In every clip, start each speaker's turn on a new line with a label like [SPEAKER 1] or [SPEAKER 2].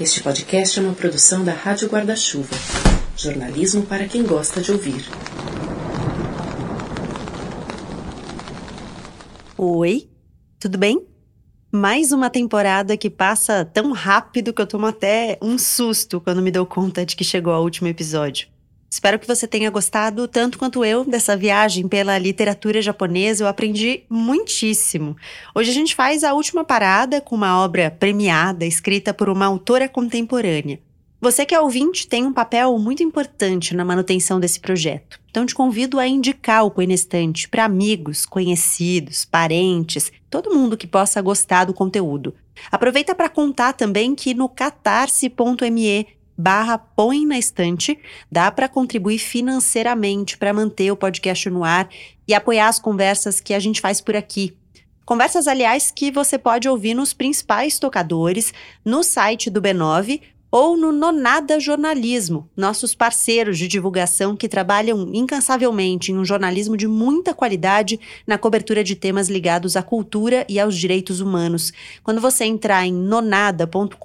[SPEAKER 1] Este podcast é uma produção da Rádio Guarda-Chuva. Jornalismo para quem gosta de ouvir.
[SPEAKER 2] Oi, tudo bem? Mais uma temporada que passa tão rápido que eu tomo até um susto quando me dou conta de que chegou ao último episódio. Espero que você tenha gostado tanto quanto eu dessa viagem pela literatura japonesa. Eu aprendi muitíssimo. Hoje a gente faz a última parada com uma obra premiada escrita por uma autora contemporânea. Você que é ouvinte tem um papel muito importante na manutenção desse projeto. Então te convido a indicar o Poenestante para amigos, conhecidos, parentes, todo mundo que possa gostar do conteúdo. Aproveita para contar também que no catarse.me barra põe na estante, dá para contribuir financeiramente para manter o podcast no ar e apoiar as conversas que a gente faz por aqui. Conversas, aliás, que você pode ouvir nos principais tocadores, no site do B9 ou no Nonada Jornalismo, nossos parceiros de divulgação que trabalham incansavelmente em um jornalismo de muita qualidade na cobertura de temas ligados à cultura e aos direitos humanos. Quando você entrar em nonada.com.br,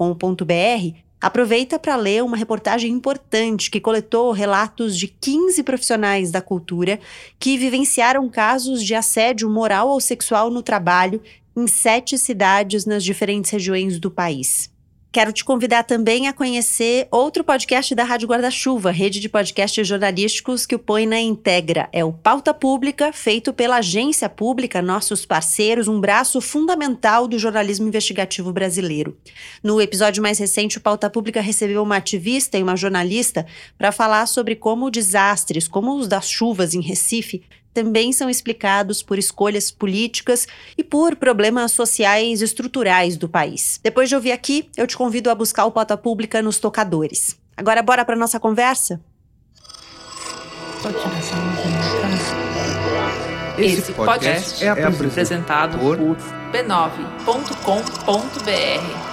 [SPEAKER 2] Aproveita para ler uma reportagem importante que coletou relatos de 15 profissionais da cultura que vivenciaram casos de assédio moral ou sexual no trabalho em sete cidades nas diferentes regiões do país. Quero te convidar também a conhecer outro podcast da Rádio Guarda-Chuva, rede de podcasts jornalísticos que o Põe na Integra. É o Pauta Pública, feito pela agência pública, nossos parceiros, um braço fundamental do jornalismo investigativo brasileiro. No episódio mais recente, o Pauta Pública recebeu uma ativista e uma jornalista para falar sobre como desastres, como os das chuvas em Recife, também são explicados por escolhas políticas e por problemas sociais estruturais do país. Depois de ouvir aqui, eu te convido a buscar o Pota Pública nos tocadores. Agora bora para nossa conversa?
[SPEAKER 3] Esse podcast é apresentado por b9.com.br.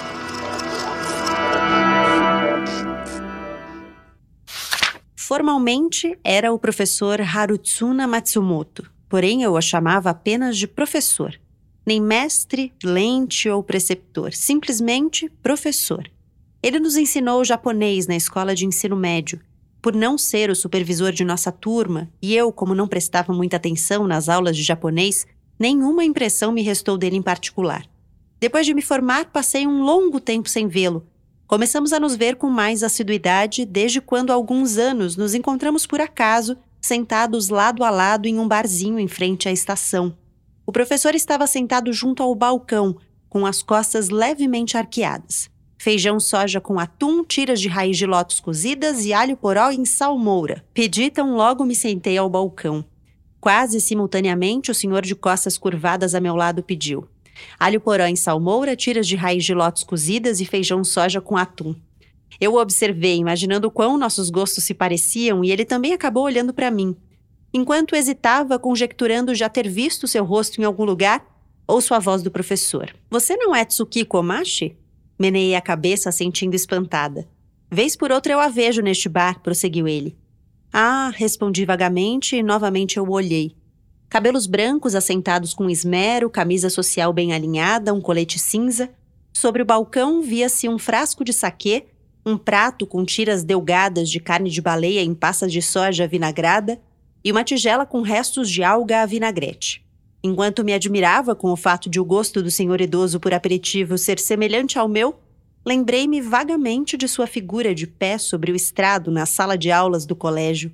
[SPEAKER 2] Formalmente era o professor Harutsuna Matsumoto, porém eu o chamava apenas de professor. Nem mestre, lente ou preceptor, simplesmente professor. Ele nos ensinou japonês na escola de ensino médio. Por não ser o supervisor de nossa turma, e eu, como não prestava muita atenção nas aulas de japonês, nenhuma impressão me restou dele em particular. Depois de me formar, passei um longo tempo sem vê-lo, Começamos a nos ver com mais assiduidade desde quando, há alguns anos, nos encontramos por acaso sentados lado a lado em um barzinho em frente à estação. O professor estava sentado junto ao balcão, com as costas levemente arqueadas. Feijão soja com atum, tiras de raiz de lótus cozidas e alho poró em salmoura. Pedi tão logo me sentei ao balcão. Quase simultaneamente, o senhor de costas curvadas a meu lado pediu: alho poró em salmoura, tiras de raiz de lótus cozidas e feijão soja com atum. Eu o observei, imaginando quão nossos gostos se pareciam, e ele também acabou olhando para mim. Enquanto hesitava, conjecturando já ter visto seu rosto em algum lugar, ouço a voz do professor. Você não é Tsuki Komachi? Meneei a cabeça, sentindo espantada. Vez por outra eu a vejo neste bar, prosseguiu ele. Ah, respondi vagamente e novamente eu o olhei. Cabelos brancos assentados com esmero, camisa social bem alinhada, um colete cinza. Sobre o balcão via-se um frasco de saquê, um prato com tiras delgadas de carne de baleia em passas de soja vinagrada e uma tigela com restos de alga a vinagrete. Enquanto me admirava com o fato de o gosto do senhor idoso por aperitivo ser semelhante ao meu, lembrei-me vagamente de sua figura de pé sobre o estrado na sala de aulas do colégio.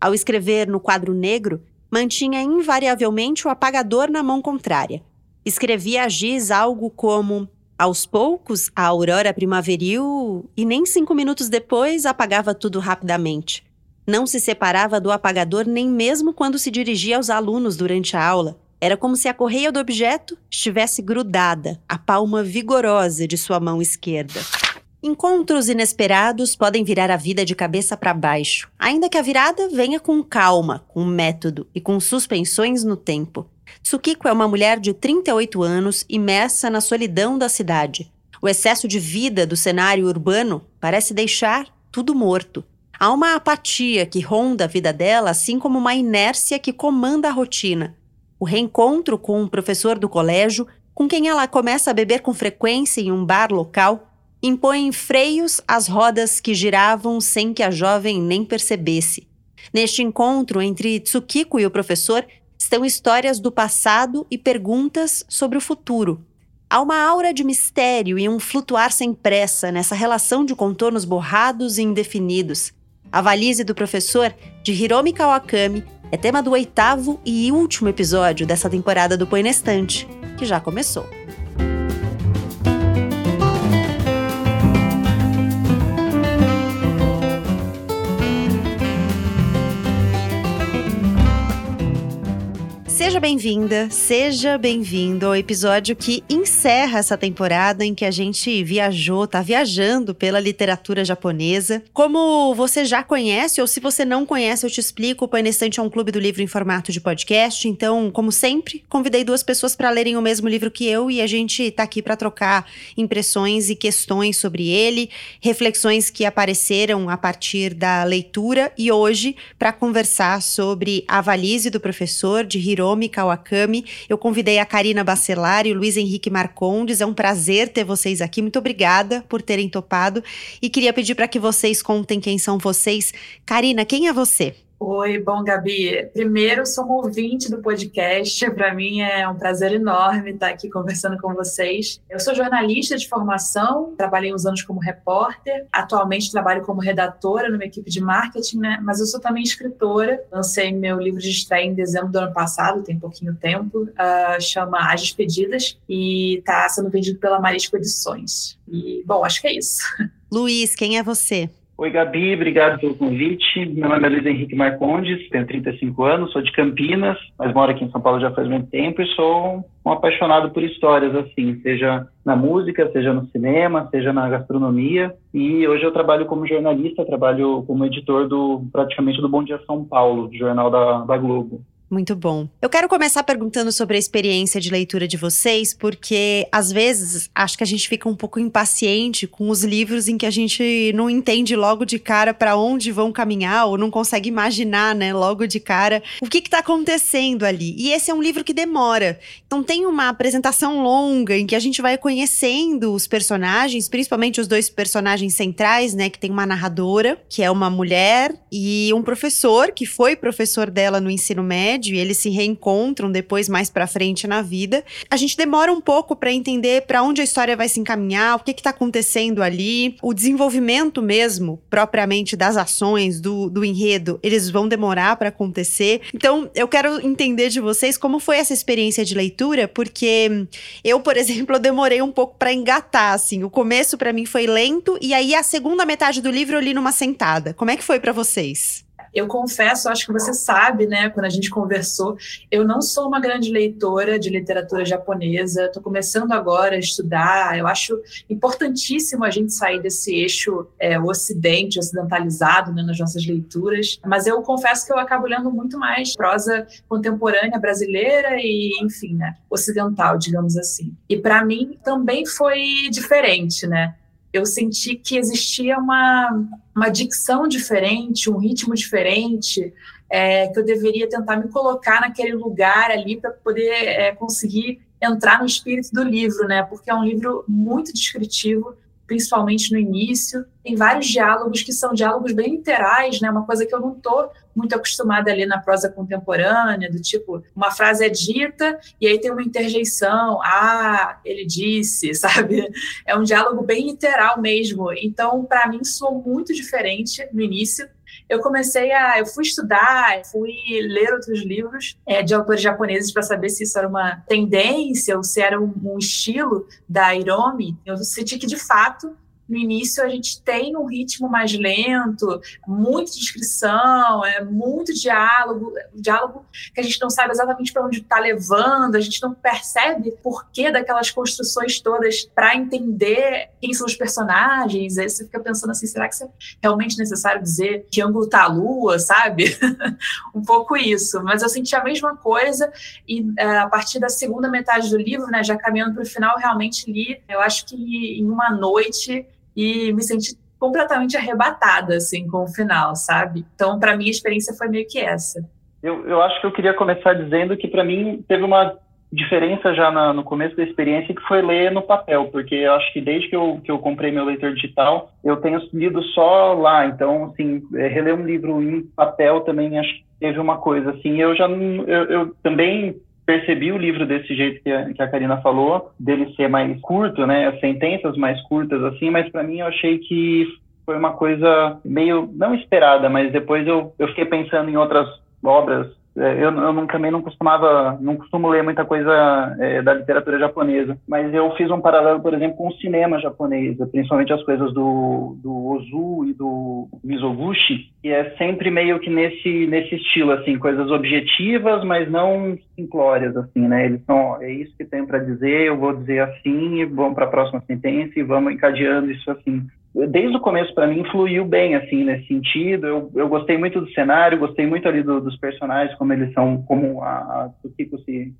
[SPEAKER 2] Ao escrever no quadro negro, mantinha invariavelmente o apagador na mão contrária. Escrevia a giz algo como aos poucos, a aurora primaveril, e nem cinco minutos depois apagava tudo rapidamente. Não se separava do apagador nem mesmo quando se dirigia aos alunos durante a aula. Era como se a correia do objeto estivesse grudada à palma vigorosa de sua mão esquerda. Encontros inesperados podem virar a vida de cabeça para baixo, ainda que a virada venha com calma, com método e com suspensões no tempo. Tsukiko é uma mulher de 38 anos imersa na solidão da cidade. O excesso de vida do cenário urbano parece deixar tudo morto. Há uma apatia que ronda a vida dela, assim como uma inércia que comanda a rotina. O reencontro com um professor do colégio, com quem ela começa a beber com frequência em um bar local, impõem freios às rodas que giravam sem que a jovem nem percebesse. Neste encontro entre Tsukiko e o professor estão histórias do passado e perguntas sobre o futuro. Há uma aura de mistério e um flutuar sem pressa nessa relação de contornos borrados e indefinidos. A valise do professor, de Hiromi Kawakami, é tema do oitavo e último episódio dessa temporada do Põe que já começou. Bem-vinda, seja bem-vindo ao episódio que encerra essa temporada em que a gente viajou, tá viajando pela literatura japonesa. Como você já conhece, ou se você não conhece, eu te explico. O Painestante é um clube do livro em formato de podcast. Então, como sempre, convidei duas pessoas para lerem o mesmo livro que eu e a gente tá aqui para trocar impressões e questões sobre ele, reflexões que apareceram a partir da leitura e hoje para conversar sobre A Valise do Professor de Hiro Hiromi Kawakami. Eu convidei a Karina Bacelar e o Luiz Henrique Marcondes. É um prazer ter vocês aqui. Muito obrigada por terem topado. E queria pedir para que vocês contem quem são vocês. Karina, quem é você?
[SPEAKER 4] Oi, bom, Gabi. Primeiro, sou uma ouvinte do podcast. Para mim é um prazer enorme estar aqui conversando com vocês. Eu sou jornalista de formação, trabalhei uns anos como repórter. Atualmente trabalho como redatora numa equipe de marketing, né? Mas eu sou também escritora. Lancei meu livro de estreia em dezembro do ano passado, tem pouquinho tempo. Uh, chama As Despedidas e está sendo vendido pela Marisco Edições. E, bom, acho que é isso.
[SPEAKER 2] Luiz, quem é você?
[SPEAKER 5] Oi, Gabi, obrigado pelo convite. Meu nome é Luiz Henrique Marcondes, tenho 35 anos, sou de Campinas, mas moro aqui em São Paulo já faz muito tempo e sou um apaixonado por histórias, assim, seja na música, seja no cinema, seja na gastronomia. E hoje eu trabalho como jornalista, trabalho como editor do praticamente do Bom Dia São Paulo, jornal da, da Globo.
[SPEAKER 2] Muito bom. Eu quero começar perguntando sobre a experiência de leitura de vocês, porque às vezes acho que a gente fica um pouco impaciente com os livros em que a gente não entende logo de cara para onde vão caminhar ou não consegue imaginar, né, logo de cara o que está acontecendo ali. E esse é um livro que demora. Então tem uma apresentação longa em que a gente vai conhecendo os personagens, principalmente os dois personagens centrais, né, que tem uma narradora, que é uma mulher, e um professor que foi professor dela no ensino médio e eles se reencontram depois mais para frente na vida. A gente demora um pouco para entender para onde a história vai se encaminhar, o que está acontecendo ali, o desenvolvimento mesmo, propriamente das ações, do, do enredo, eles vão demorar para acontecer. Então, eu quero entender de vocês como foi essa experiência de leitura, porque eu, por exemplo, eu demorei um pouco para engatar, assim. O começo para mim foi lento e aí a segunda metade do livro eu li numa sentada. Como é que foi para vocês?
[SPEAKER 4] Eu confesso, acho que você sabe, né, quando a gente conversou, eu não sou uma grande leitora de literatura japonesa, estou começando agora a estudar. Eu acho importantíssimo a gente sair desse eixo é, ocidente, ocidentalizado né, nas nossas leituras, mas eu confesso que eu acabo lendo muito mais prosa contemporânea brasileira e, enfim, né, ocidental, digamos assim. E para mim também foi diferente, né? Eu senti que existia uma, uma dicção diferente, um ritmo diferente, é, que eu deveria tentar me colocar naquele lugar ali para poder é, conseguir entrar no espírito do livro, né? Porque é um livro muito descritivo, principalmente no início. Tem vários diálogos que são diálogos bem literais, né? Uma coisa que eu não estou muito acostumada a ler na prosa contemporânea, do tipo, uma frase é dita e aí tem uma interjeição, ah, ele disse, sabe? É um diálogo bem literal mesmo. Então, para mim, soou muito diferente no início eu comecei a. Eu fui estudar, fui ler outros livros é, de autores japoneses para saber se isso era uma tendência ou se era um, um estilo da Hiromi. Eu senti que, de fato, no início a gente tem um ritmo mais lento, muita descrição, é muito diálogo, diálogo que a gente não sabe exatamente para onde está levando, a gente não percebe por que daquelas construções todas para entender quem são os personagens. Aí você fica pensando assim, será que é realmente necessário dizer que ângulo está a lua, sabe? um pouco isso. Mas eu senti a mesma coisa e é, a partir da segunda metade do livro, né, já caminhando para o final, realmente li, eu acho que em uma noite e me senti completamente arrebatada assim com o final, sabe? Então, para mim a experiência foi meio que essa.
[SPEAKER 5] Eu, eu acho que eu queria começar dizendo que para mim teve uma diferença já na, no começo da experiência que foi ler no papel, porque eu acho que desde que eu, que eu comprei meu leitor digital, eu tenho lido só lá. Então, assim, é, reler um livro em papel também acho que teve uma coisa. Assim, eu já eu, eu também percebi o livro desse jeito que a, que a Karina falou, dele ser mais curto, né, as sentenças mais curtas assim, mas para mim eu achei que foi uma coisa meio não esperada, mas depois eu, eu fiquei pensando em outras obras eu, eu não, também não costumava, não costumo ler muita coisa é, da literatura japonesa, mas eu fiz um paralelo, por exemplo, com o cinema japonês, principalmente as coisas do, do Ozu e do Mizoguchi, que é sempre meio que nesse, nesse estilo, assim, coisas objetivas, mas não simplórias, assim, né? Eles são, é isso que tem para dizer, eu vou dizer assim, vamos para a próxima sentença e vamos encadeando isso assim desde o começo para mim fluiu bem assim nesse sentido. Eu, eu gostei muito do cenário gostei muito ali do, dos personagens como eles são como a, a Tsukiko se,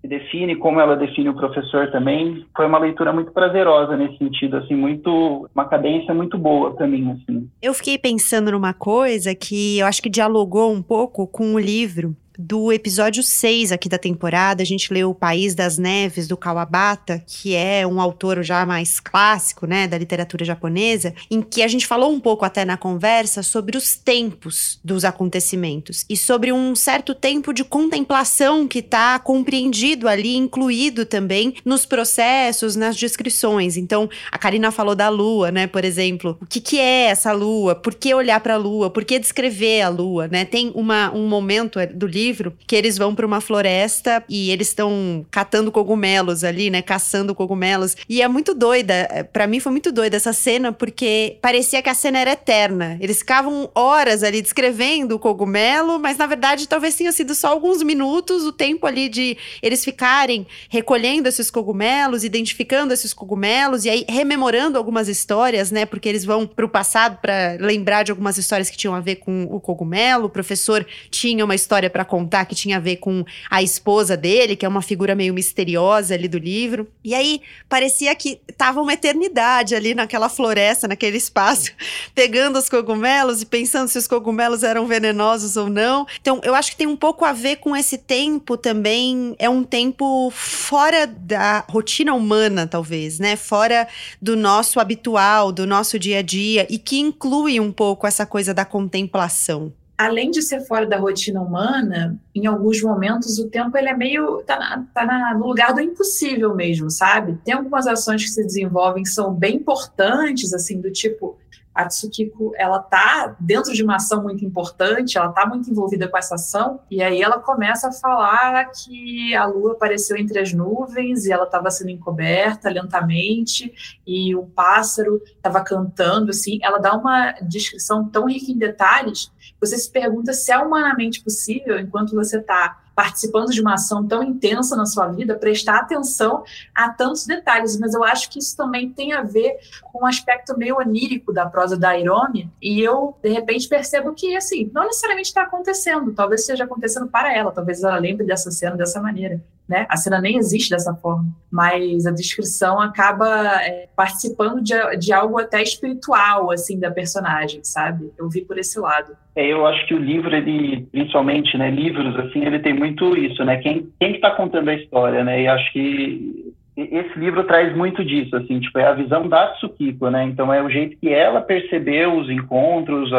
[SPEAKER 5] se, define como ela define o professor também. Foi uma leitura muito prazerosa nesse sentido assim muito uma cadência muito boa para mim assim.
[SPEAKER 2] Eu fiquei pensando numa coisa que eu acho que dialogou um pouco com o livro do episódio 6 aqui da temporada, a gente leu O País das Neves, do Kawabata, que é um autor já mais clássico, né, da literatura japonesa, em que a gente falou um pouco até na conversa sobre os tempos dos acontecimentos e sobre um certo tempo de contemplação que está compreendido ali, incluído também nos processos, nas descrições. Então, a Karina falou da lua, né, por exemplo. O que, que é essa lua? Por que olhar para a lua? Por que descrever a lua, né? Tem uma, um momento do livro livro, que eles vão para uma floresta e eles estão catando cogumelos ali, né? Caçando cogumelos. E é muito doida. É, para mim foi muito doida essa cena, porque parecia que a cena era eterna. Eles ficavam horas ali descrevendo o cogumelo, mas na verdade talvez tenha sido só alguns minutos o tempo ali de eles ficarem recolhendo esses cogumelos, identificando esses cogumelos e aí rememorando algumas histórias, né? Porque eles vão para o passado para lembrar de algumas histórias que tinham a ver com o cogumelo. O professor tinha uma história para contar que tinha a ver com a esposa dele, que é uma figura meio misteriosa ali do livro. E aí parecia que tava uma eternidade ali naquela floresta, naquele espaço, pegando os cogumelos e pensando se os cogumelos eram venenosos ou não. Então, eu acho que tem um pouco a ver com esse tempo também, é um tempo fora da rotina humana, talvez, né? Fora do nosso habitual, do nosso dia a dia e que inclui um pouco essa coisa da contemplação
[SPEAKER 4] além de ser fora da rotina humana, em alguns momentos o tempo ele é meio tá, na, tá na, no lugar do impossível mesmo, sabe? Tem algumas ações que se desenvolvem que são bem importantes, assim, do tipo a Tsukiko, ela tá dentro de uma ação muito importante, ela tá muito envolvida com essa ação, e aí ela começa a falar que a lua apareceu entre as nuvens e ela estava sendo encoberta lentamente, e o pássaro estava cantando, assim, ela dá uma descrição tão rica em detalhes, você se pergunta se é humanamente possível, enquanto você está participando de uma ação tão intensa na sua vida, prestar atenção a tantos detalhes. Mas eu acho que isso também tem a ver com um aspecto meio onírico da prosa da Irone, e eu, de repente, percebo que, assim, não necessariamente está acontecendo, talvez esteja acontecendo para ela, talvez ela lembre dessa cena dessa maneira. Né? A cena nem existe dessa forma, mas a descrição acaba é, participando de, de algo até espiritual, assim, da personagem, sabe? Eu vi por esse lado.
[SPEAKER 5] É, eu acho que o livro, ele, principalmente, né, livros, assim, ele tem muito isso, né? Quem, quem está contando a história, né? E acho que esse livro traz muito disso, assim, tipo, é a visão da Tsukiko, né? Então é o jeito que ela percebeu os encontros,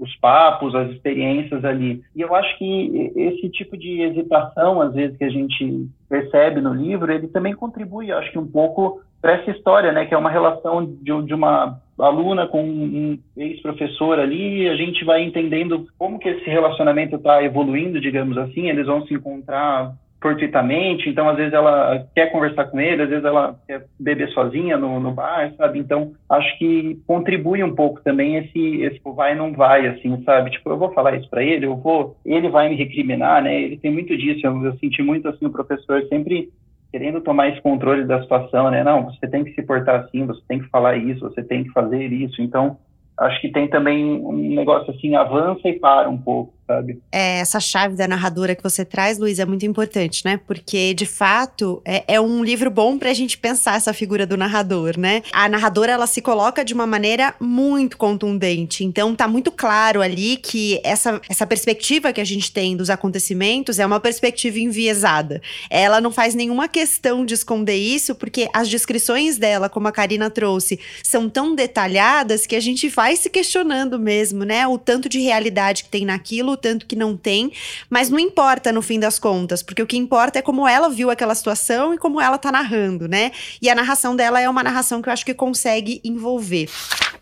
[SPEAKER 5] os papos, as experiências ali. E eu acho que esse tipo de hesitação, às vezes, que a gente percebe no livro, ele também contribui, acho que um pouco para essa história, né? Que é uma relação de, de uma aluna com um ex-professor ali, a gente vai entendendo como que esse relacionamento está evoluindo, digamos assim, eles vão se encontrar fortuitamente, então às vezes ela quer conversar com ele, às vezes ela quer beber sozinha no, no bar, sabe? Então acho que contribui um pouco também esse, esse vai não vai, assim, sabe? Tipo, eu vou falar isso para ele, eu vou, ele vai me recriminar, né? Ele tem muito disso, eu, eu senti muito assim o professor sempre querendo tomar esse controle da situação, né? Não, você tem que se portar assim, você tem que falar isso, você tem que fazer isso. Então, acho que tem também um negócio assim, avança e para um pouco. Sabe?
[SPEAKER 2] É, essa chave da narradora que você traz, Luiz, é muito importante, né? Porque, de fato, é, é um livro bom pra gente pensar essa figura do narrador, né? A narradora, ela se coloca de uma maneira muito contundente. Então, tá muito claro ali que essa, essa perspectiva que a gente tem dos acontecimentos é uma perspectiva enviesada. Ela não faz nenhuma questão de esconder isso, porque as descrições dela, como a Karina trouxe, são tão detalhadas que a gente vai se questionando mesmo, né? O tanto de realidade que tem naquilo, tanto que não tem. Mas não importa no fim das contas, porque o que importa é como ela viu aquela situação e como ela tá narrando, né? E a narração dela é uma narração que eu acho que consegue envolver.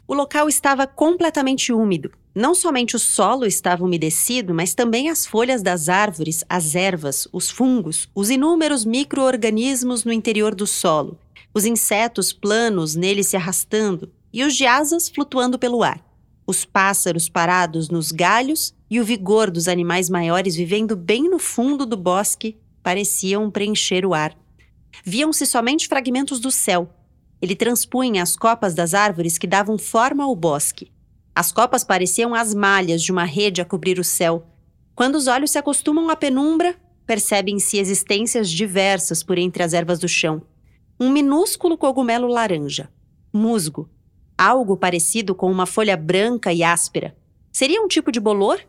[SPEAKER 2] O local estava completamente úmido. Não somente o solo estava umedecido, mas também as folhas das árvores, as ervas, os fungos, os inúmeros micro-organismos no interior do solo, os insetos planos nele se arrastando e os de asas flutuando pelo ar, os pássaros parados nos galhos e o vigor dos animais maiores vivendo bem no fundo do bosque pareciam preencher o ar. Viam-se somente fragmentos do céu. Ele transpunha as copas das árvores que davam forma ao bosque. As copas pareciam as malhas de uma rede a cobrir o céu. Quando os olhos se acostumam à penumbra, percebem-se existências diversas por entre as ervas do chão. Um minúsculo cogumelo laranja, musgo, algo parecido com uma folha branca e áspera. Seria um tipo de bolor?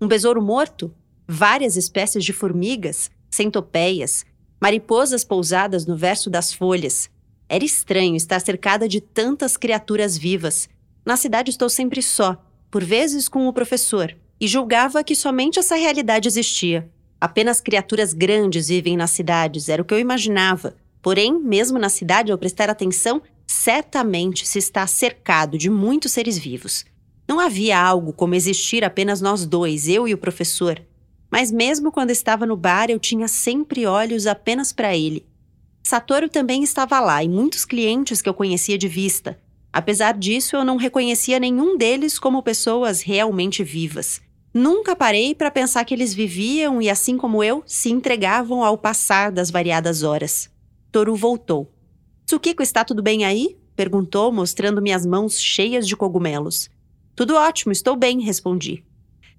[SPEAKER 2] Um besouro morto? Várias espécies de formigas, centopeias, mariposas pousadas no verso das folhas. Era estranho estar cercada de tantas criaturas vivas. Na cidade estou sempre só, por vezes com o professor, e julgava que somente essa realidade existia. Apenas criaturas grandes vivem nas cidades, era o que eu imaginava. Porém, mesmo na cidade, ao prestar atenção, certamente se está cercado de muitos seres vivos. Não havia algo como existir apenas nós dois, eu e o professor. Mas mesmo quando estava no bar, eu tinha sempre olhos apenas para ele. Satoru também estava lá e muitos clientes que eu conhecia de vista. Apesar disso, eu não reconhecia nenhum deles como pessoas realmente vivas. Nunca parei para pensar que eles viviam e, assim como eu, se entregavam ao passar das variadas horas. Toru voltou. Tsukiko está tudo bem aí? perguntou, mostrando minhas mãos cheias de cogumelos. Tudo ótimo, estou bem, respondi.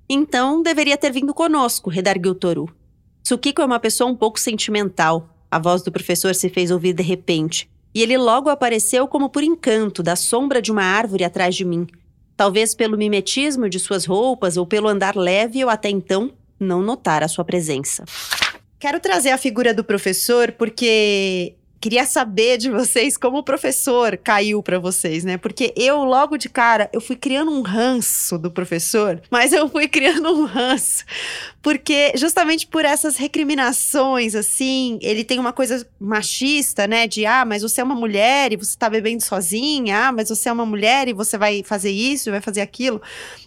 [SPEAKER 2] Então, deveria ter vindo conosco, redarguiu Toru. Tsukiko é uma pessoa um pouco sentimental. A voz do professor se fez ouvir de repente, e ele logo apareceu como por encanto da sombra de uma árvore atrás de mim. Talvez pelo mimetismo de suas roupas ou pelo andar leve, eu até então não notara sua presença. Quero trazer a figura do professor porque queria saber de vocês como o professor caiu para vocês, né? Porque eu logo de cara, eu fui criando um ranço do professor, mas eu fui criando um ranço porque justamente por essas recriminações assim, ele tem uma coisa machista, né, de ah, mas você é uma mulher e você tá bebendo sozinha, ah, mas você é uma mulher e você vai fazer isso, vai fazer aquilo.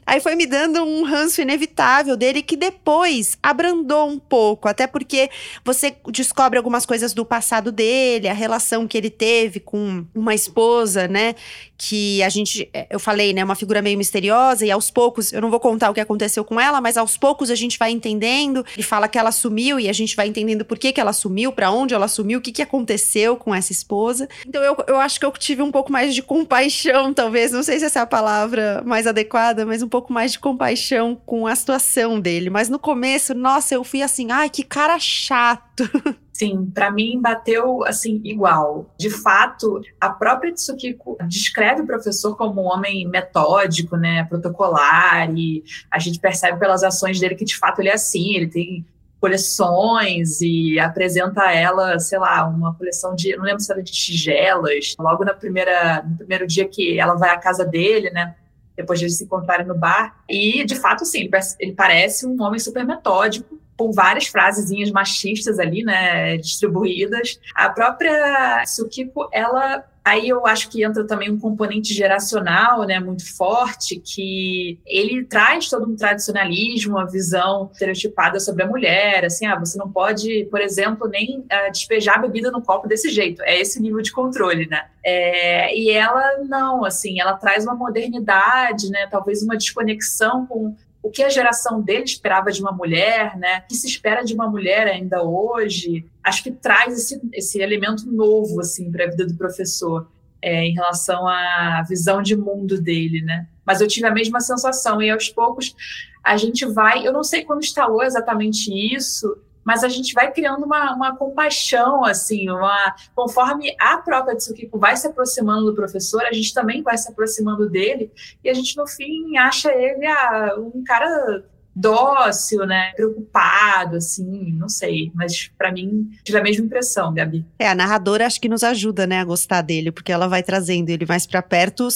[SPEAKER 2] Aí foi me dando um ranço inevitável dele que depois abrandou um pouco, até porque você descobre algumas coisas do passado dele, a relação que ele teve com uma esposa, né? Que a gente, eu falei, né, uma figura meio misteriosa, e aos poucos, eu não vou contar o que aconteceu com ela, mas aos poucos a gente vai entendendo. Ele fala que ela sumiu e a gente vai entendendo por que, que ela sumiu, para onde ela sumiu, o que, que aconteceu com essa esposa. Então eu, eu acho que eu tive um pouco mais de compaixão, talvez, não sei se essa é a palavra mais adequada, mas um pouco mais de compaixão com a situação dele. Mas no começo, nossa, eu fui assim, ai, que cara chato.
[SPEAKER 4] Sim, para mim bateu assim igual. De fato, a própria Tsukiko descreve o professor como um homem metódico, né, protocolar, e a gente percebe pelas ações dele que de fato ele é assim, ele tem coleções e apresenta a ela, sei lá, uma coleção de, não lembro se era de tigelas. Logo na primeira, no primeiro dia que ela vai à casa dele, né, depois de eles se encontrarem no bar. E, de fato, sim, ele parece um homem super metódico, com várias frasezinhas machistas ali, né, distribuídas. A própria Tsukiko, ela Aí eu acho que entra também um componente geracional, né, muito forte, que ele traz todo um tradicionalismo, uma visão estereotipada sobre a mulher, assim, ah, você não pode, por exemplo, nem uh, despejar a bebida no copo desse jeito. É esse nível de controle, né? É, e ela não, assim, ela traz uma modernidade, né, talvez uma desconexão com o que a geração dele esperava de uma mulher, né? O que se espera de uma mulher ainda hoje. Acho que traz esse, esse elemento novo assim para a vida do professor. é, em relação à visão de mundo dele, né? Mas eu tive a mesma sensação e aos poucos a gente vai, eu não sei quando instalou exatamente isso, mas a gente vai criando uma, uma compaixão, assim, uma, conforme a própria Tsukiko vai se aproximando do professor, a gente também vai se aproximando dele, e a gente, no fim, acha ele ah, um cara dócil, né? Preocupado, assim, não sei. Mas para mim, tive a mesma impressão, Gabi.
[SPEAKER 2] É, a narradora acho que nos ajuda, né, a gostar dele, porque ela vai trazendo ele mais para perto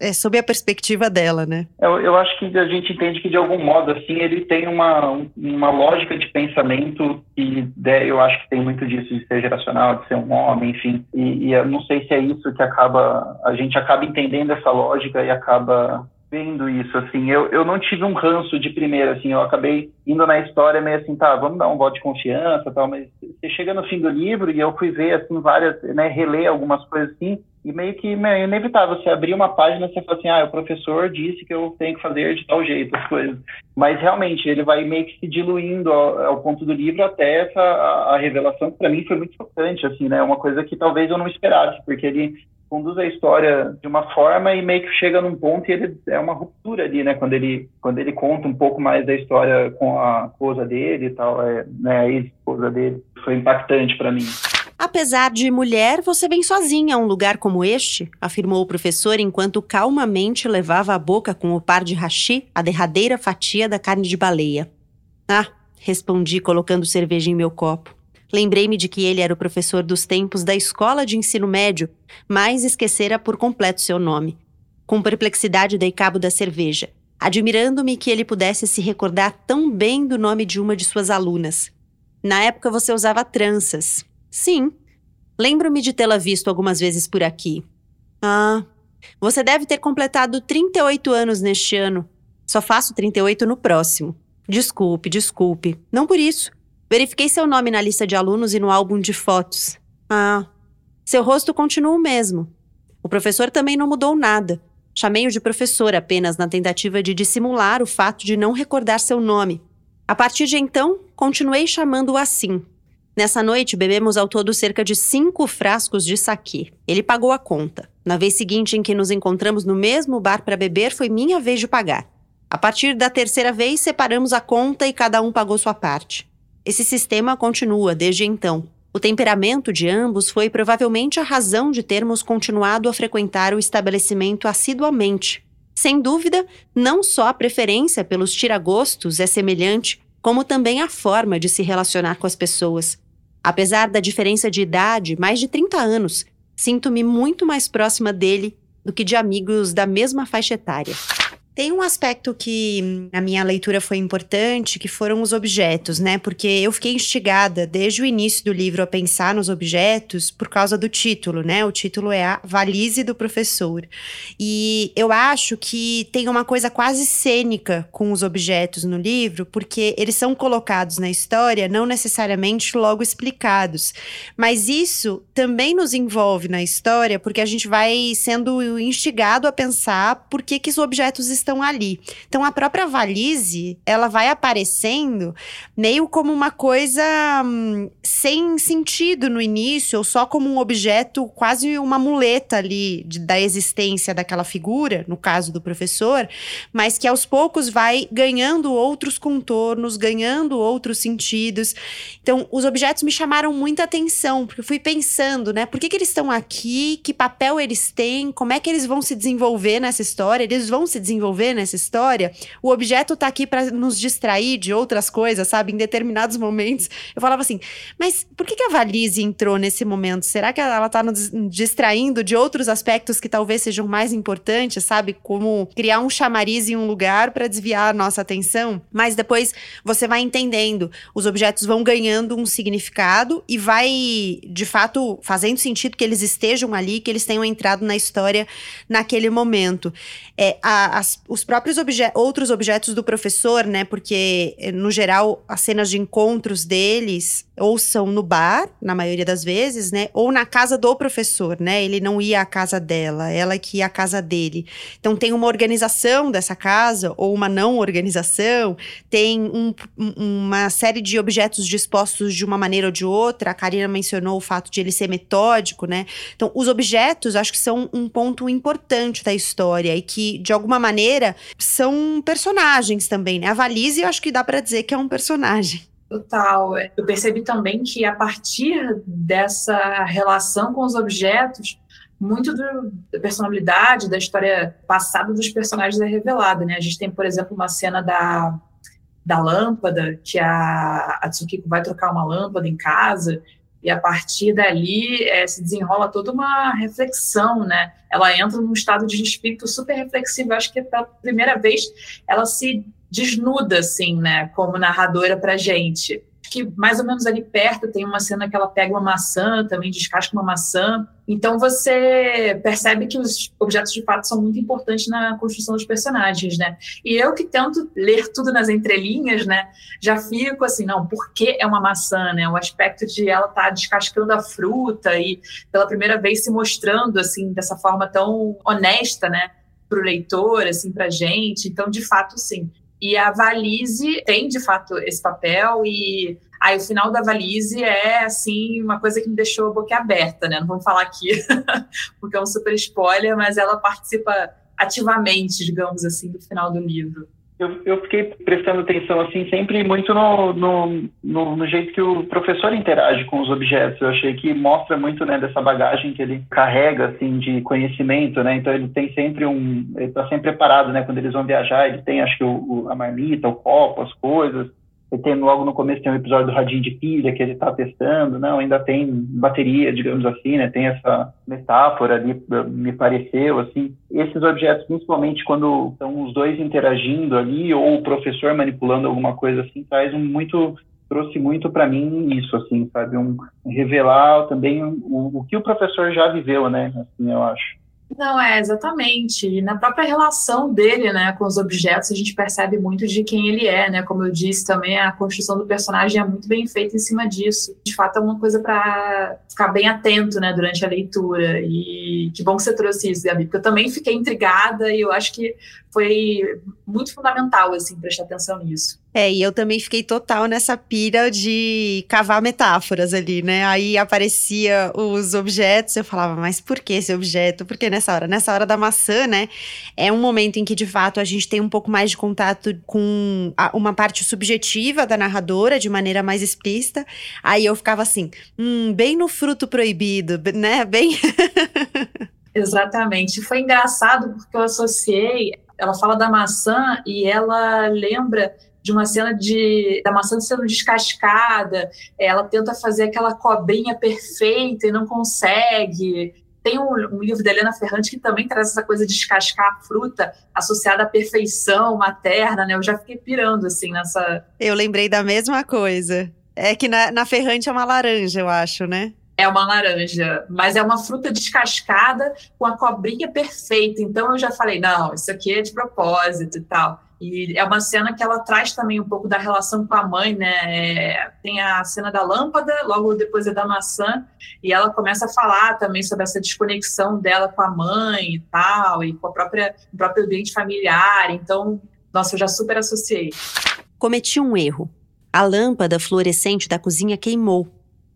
[SPEAKER 2] é, sob a perspectiva dela, né?
[SPEAKER 5] Eu, eu acho que a gente entende que, de algum modo, assim, ele tem uma, uma lógica de pensamento que né, eu acho que tem muito disso de ser geracional, de ser um homem, enfim. E, e eu não sei se é isso que acaba, a gente acaba entendendo essa lógica e acaba vendo isso, assim, eu, eu não tive um ranço de primeira, assim, eu acabei indo na história meio assim, tá, vamos dar um voto de confiança tal, mas você chega no fim do livro e eu fui ver, assim, várias, né, reler algumas coisas assim, e meio que é inevitável, você abrir uma página e você fala assim, ah, o professor disse que eu tenho que fazer de tal jeito as coisas, mas realmente ele vai meio que se diluindo ao, ao ponto do livro até essa, a, a revelação que para mim foi muito importante, assim, né, uma coisa que talvez eu não esperasse, porque ele conduz a história de uma forma e meio que chega num ponto e ele é uma ruptura ali, né? Quando ele quando ele conta um pouco mais da história com a esposa dele e tal, é, né? A ex-esposa dele, foi impactante para mim.
[SPEAKER 2] Apesar de mulher, você vem sozinha a um lugar como este, afirmou o professor enquanto calmamente levava à boca com o par de hashi a derradeira fatia da carne de baleia. Ah, respondi colocando cerveja em meu copo. Lembrei-me de que ele era o professor dos tempos da escola de ensino médio, mas esquecera por completo seu nome. Com perplexidade dei cabo da cerveja, admirando-me que ele pudesse se recordar tão bem do nome de uma de suas alunas. Na época você usava tranças. Sim. Lembro-me de tê-la visto algumas vezes por aqui. Ah, você deve ter completado 38 anos neste ano. Só faço 38 no próximo. Desculpe, desculpe. Não por isso. Verifiquei seu nome na lista de alunos e no álbum de fotos. Ah, seu rosto continua o mesmo. O professor também não mudou nada. Chamei-o de professor apenas na tentativa de dissimular o fato de não recordar seu nome. A partir de então, continuei chamando-o assim. Nessa noite, bebemos ao todo cerca de cinco frascos de saquê. Ele pagou a conta. Na vez seguinte em que nos encontramos no mesmo bar para beber, foi minha vez de pagar. A partir da terceira vez, separamos a conta e cada um pagou sua parte. Esse sistema continua desde então. O temperamento de ambos foi provavelmente a razão de termos continuado a frequentar o estabelecimento assiduamente. Sem dúvida, não só a preferência pelos tiragostos é semelhante, como também a forma de se relacionar com as pessoas. Apesar da diferença de idade, mais de 30 anos, sinto-me muito mais próxima dele do que de amigos da mesma faixa etária. Tem um aspecto que na minha leitura foi importante, que foram os objetos, né? Porque eu fiquei instigada desde o início do livro a pensar nos objetos por causa do título, né? O título é A Valise do Professor. E eu acho que tem uma coisa quase cênica com os objetos no livro, porque eles são colocados na história, não necessariamente logo explicados. Mas isso também nos envolve na história, porque a gente vai sendo instigado a pensar por que, que os objetos estão ali. Então a própria valise, ela vai aparecendo meio como uma coisa hum, sem sentido no início, ou só como um objeto, quase uma muleta ali de, da existência daquela figura, no caso do professor, mas que aos poucos vai ganhando outros contornos, ganhando outros sentidos. Então, os objetos me chamaram muita atenção, porque eu fui pensando, né, por que, que eles estão aqui, que papel eles têm, como é que eles vão se desenvolver nessa história, eles vão se desenvolver desenvolver nessa história, o objeto tá aqui para nos distrair de outras coisas, sabe? Em determinados momentos. Eu falava assim, mas por que, que a valise entrou nesse momento? Será que ela tá nos distraindo de outros aspectos que talvez sejam mais importantes, sabe? Como criar um chamariz em um lugar para desviar a nossa atenção? Mas depois você vai entendendo, os objetos vão ganhando um significado e vai, de fato, fazendo sentido que eles estejam ali, que eles tenham entrado na história naquele momento. É, a, as os próprios obje outros objetos do professor, né? Porque, eh, no geral, as cenas de encontros deles ou são no bar, na maioria das vezes, né? Ou na casa do professor, né? Ele não ia à casa dela, ela que ia à casa dele. Então tem uma organização dessa casa, ou uma não organização, tem um, uma série de objetos dispostos de uma maneira ou de outra. A Karina mencionou o fato de ele ser metódico, né? Então, os objetos acho que são um ponto importante da história e que, de alguma maneira, são personagens também, né? A valise eu acho que dá para dizer que é um personagem.
[SPEAKER 4] Total. Eu percebi também que a partir dessa relação com os objetos, muito do, da personalidade, da história passada dos personagens é revelada, né? A gente tem, por exemplo, uma cena da, da lâmpada, que a, a Tsukiko vai trocar uma lâmpada em casa, e a partir dali é, se desenrola toda uma reflexão, né? Ela entra num estado de espírito super reflexivo. Acho que pela primeira vez ela se desnuda, assim, né, como narradora pra gente. Que mais ou menos ali perto tem uma cena que ela pega uma maçã, também descasca uma maçã. Então você percebe que os objetos de fato são muito importantes na construção dos personagens, né? E eu que tento ler tudo nas entrelinhas, né? Já fico assim, não, por que é uma maçã, né? O aspecto de ela estar tá descascando a fruta e pela primeira vez se mostrando assim dessa forma tão honesta, né? Para o leitor, assim, para gente. Então, de fato, sim. E a valise tem, de fato, esse papel e aí o final da valise é, assim, uma coisa que me deixou boquiaberta, né? Não vamos falar aqui, porque é um super spoiler, mas ela participa ativamente, digamos assim, do final do livro.
[SPEAKER 5] Eu, eu fiquei prestando atenção, assim, sempre muito no, no, no, no, jeito que o professor interage com os objetos. Eu achei que mostra muito, né, dessa bagagem que ele carrega, assim, de conhecimento, né? Então ele tem sempre um... Ele está sempre preparado, né? Quando eles vão viajar, ele tem, acho que, o, o, a marmita, o copo, as coisas. Tem, logo no começo tem um episódio do radinho de pilha que ele está testando, não, ainda tem bateria, digamos assim, né? Tem essa metáfora ali, me pareceu, assim. Esses objetos, principalmente quando estão os dois interagindo ali, ou o professor manipulando alguma coisa assim, traz um muito trouxe muito para mim isso, assim, sabe, um revelar também o, o que o professor já viveu, né, assim, eu acho.
[SPEAKER 4] Não, é, exatamente. E na própria relação dele, né, com os objetos, a gente percebe muito de quem ele é, né? Como eu disse também, a construção do personagem é muito bem feita em cima disso. De fato, é uma coisa para ficar bem atento, né, durante a leitura. E que bom que você trouxe isso, Gabi, porque eu também fiquei intrigada e eu acho que foi muito fundamental, assim, prestar atenção nisso.
[SPEAKER 2] É, e eu também fiquei total nessa pira de cavar metáforas ali, né? Aí aparecia os objetos, eu falava, mas por que esse objeto? Por que nessa hora? Nessa hora da maçã, né? É um momento em que, de fato, a gente tem um pouco mais de contato com a, uma parte subjetiva da narradora, de maneira mais explícita. Aí eu ficava assim, hum, bem no fruto proibido, né? Bem.
[SPEAKER 4] Exatamente. Foi engraçado porque eu associei. Ela fala da maçã e ela lembra de uma cena de da maçã sendo descascada, ela tenta fazer aquela cobrinha perfeita e não consegue. Tem um, um, livro da Helena Ferrante que também traz essa coisa de descascar a fruta associada à perfeição materna, né? Eu já fiquei pirando, assim, nessa...
[SPEAKER 2] Eu lembrei da mesma coisa. É que na, na Ferrante é uma laranja, eu acho, né?
[SPEAKER 4] É uma laranja, mas é uma fruta descascada com a cobrinha perfeita. Então eu já falei, não, isso aqui é de propósito e tal. E é uma cena que ela traz também um pouco da relação com a mãe, né? É, tem a cena da lâmpada, logo depois é da maçã, e ela começa a falar também sobre essa desconexão dela com a mãe e tal, e com a própria, o próprio ambiente familiar. Então, nossa, eu já super associei.
[SPEAKER 2] Cometi um erro. A lâmpada fluorescente da cozinha queimou.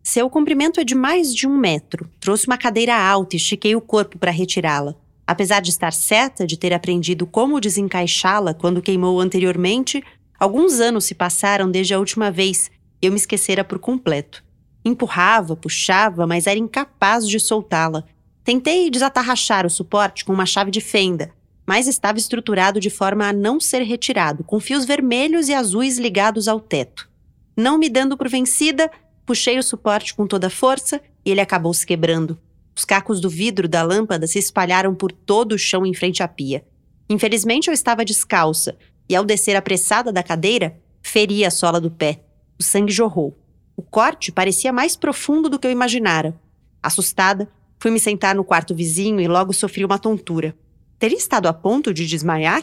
[SPEAKER 2] Seu comprimento é de mais de um metro. Trouxe uma cadeira alta e estiquei o corpo para retirá-la. Apesar de estar certa de ter aprendido como desencaixá-la quando queimou anteriormente, alguns anos se passaram desde a última vez e eu me esquecera por completo. Empurrava, puxava, mas era incapaz de soltá-la. Tentei desatarrachar o suporte com uma chave de fenda, mas estava estruturado de forma a não ser retirado, com fios vermelhos e azuis ligados ao teto. Não me dando por vencida, puxei o suporte com toda a força e ele acabou se quebrando. Os cacos do vidro da lâmpada se espalharam por todo o chão em frente à pia. Infelizmente, eu estava descalça e, ao descer apressada da cadeira, feri a sola do pé. O sangue jorrou. O corte parecia mais profundo do que eu imaginara. Assustada, fui me sentar no quarto vizinho e logo sofri uma tontura. Teria estado a ponto de desmaiar?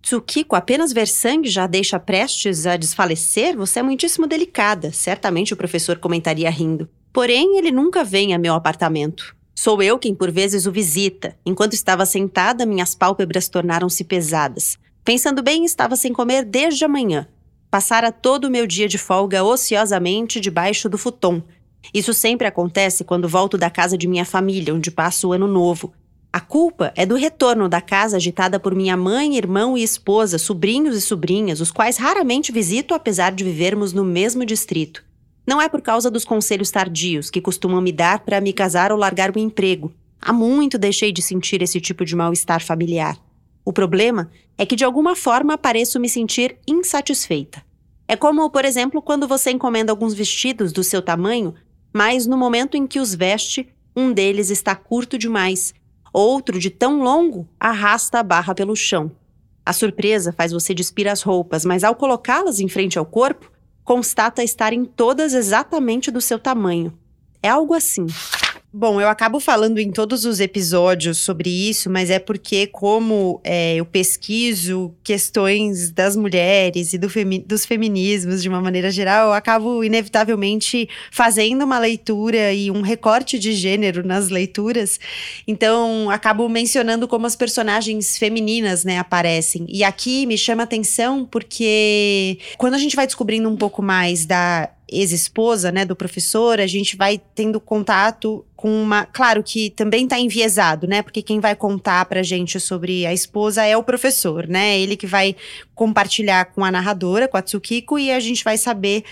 [SPEAKER 2] Tsukiko, apenas ver sangue já deixa prestes a desfalecer? Você é muitíssimo delicada. Certamente o professor comentaria rindo. Porém, ele nunca vem a meu apartamento. Sou eu quem por vezes o visita. Enquanto estava sentada, minhas pálpebras tornaram-se pesadas. Pensando bem, estava sem comer desde a manhã. Passara todo o meu dia de folga ociosamente debaixo do futon. Isso sempre acontece quando volto da casa de minha família, onde passo o ano novo. A culpa é do retorno da casa agitada por minha mãe, irmão e esposa, sobrinhos e sobrinhas, os quais raramente visito apesar de vivermos no mesmo distrito. Não é por causa dos conselhos tardios que costumam me dar para me casar ou largar o emprego. Há muito deixei de sentir esse tipo de mal-estar familiar. O problema é que de alguma forma pareço me sentir insatisfeita. É como, por exemplo, quando você encomenda alguns vestidos do seu tamanho, mas no momento em que os veste, um deles está curto demais Outro, de tão longo, arrasta a barra pelo chão. A surpresa faz você despir as roupas, mas ao colocá-las em frente ao corpo, constata estarem todas exatamente do seu tamanho. É algo assim. Bom, eu acabo falando em todos os episódios sobre isso, mas é porque, como é, eu pesquiso questões das mulheres e do femi dos feminismos de uma maneira geral, eu acabo inevitavelmente fazendo uma leitura e um recorte de gênero nas leituras. Então, acabo mencionando como as personagens femininas né, aparecem. E aqui me chama atenção porque quando a gente vai descobrindo um pouco mais da ex-esposa, né, do professor, a gente vai tendo contato com uma. Claro que também está enviesado, né? Porque quem vai contar pra gente sobre a esposa é o professor, né? Ele que vai compartilhar com a narradora, com a Tsukiko, e a gente vai saber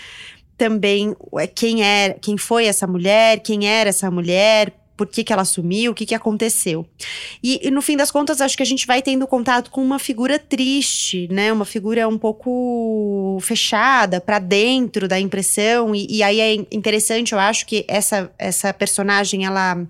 [SPEAKER 2] também é, quem é, quem foi essa mulher, quem era essa mulher, por que, que ela sumiu, o que, que aconteceu. E, e, no fim das contas, acho que a gente vai tendo contato com uma figura triste, né? Uma figura um pouco fechada, para dentro da impressão. E, e, aí é interessante, eu acho que essa, essa personagem, ela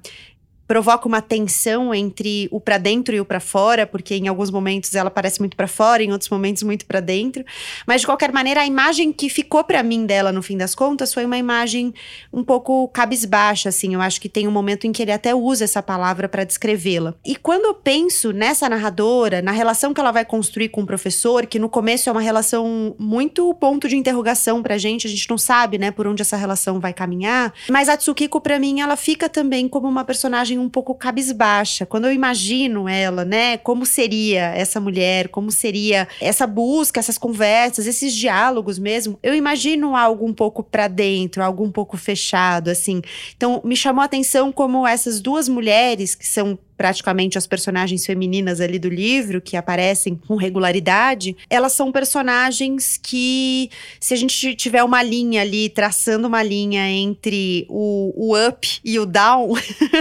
[SPEAKER 2] provoca uma tensão entre o para dentro e o para fora, porque em alguns momentos ela parece muito para fora, em outros momentos muito para dentro. Mas de qualquer maneira, a imagem que ficou para mim dela no fim das contas foi uma imagem um pouco cabisbaixa, assim. Eu acho que tem um momento em que ele até usa essa palavra para descrevê-la. E quando eu penso nessa narradora, na relação que ela vai construir com o professor, que no começo é uma relação muito ponto de interrogação pra gente, a gente não sabe, né, por onde essa relação vai caminhar, mas a Tsukiko para mim ela fica também como uma personagem um pouco cabisbaixa. Quando eu imagino ela, né, como seria essa mulher, como seria essa busca, essas conversas, esses diálogos mesmo, eu imagino algo um pouco para dentro, algo um pouco fechado, assim. Então, me chamou a atenção como essas duas mulheres que são praticamente as personagens femininas ali do livro, que aparecem com regularidade, elas são personagens que, se a gente tiver uma linha ali, traçando uma linha entre o, o up e o down,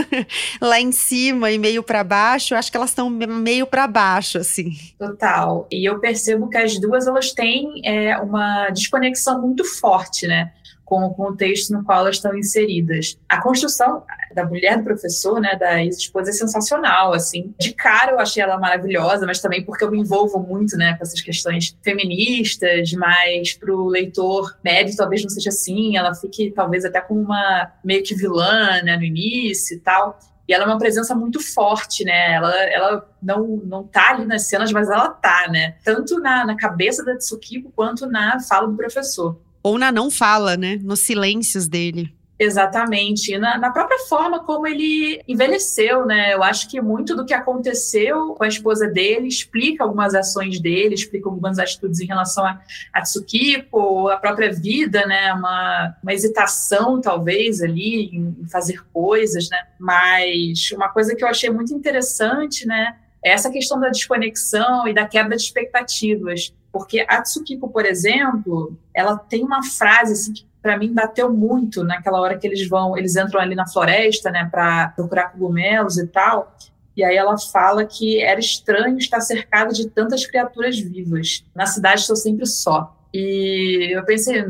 [SPEAKER 2] lá em cima e meio para baixo, acho que elas estão meio para baixo, assim.
[SPEAKER 4] Total. E eu percebo que as duas, elas têm é, uma desconexão muito forte, né? Com o contexto no qual elas estão inseridas. A construção da mulher do professor, né, da ex-esposa, é sensacional, assim. De cara eu achei ela maravilhosa, mas também porque eu me envolvo muito, né, com essas questões feministas, mas para o leitor médio talvez não seja assim, ela fique talvez até como uma meio que vilã, né, no início e tal. E ela é uma presença muito forte, né? Ela, ela não, não tá ali nas cenas, mas ela tá, né? Tanto na, na cabeça da Tsukiko quanto na fala do professor.
[SPEAKER 2] Ou na não fala, né? Nos silêncios dele.
[SPEAKER 4] Exatamente. Na, na, própria forma como ele envelheceu, né? Eu acho que muito do que aconteceu com a esposa dele explica algumas ações dele, explica algumas atitudes em relação a, a Tsukiko, a própria vida, né? Uma, uma hesitação, talvez, ali em, em fazer coisas, né? Mas uma coisa que eu achei muito interessante, né? É essa questão da desconexão e da quebra de expectativas. Porque a Tsukiko, por exemplo, ela tem uma frase assim, que para mim bateu muito naquela hora que eles vão, eles entram ali na floresta, né, para procurar cogumelos e tal. E aí ela fala que era estranho estar cercada de tantas criaturas vivas. Na cidade estou sempre só. E eu pensei,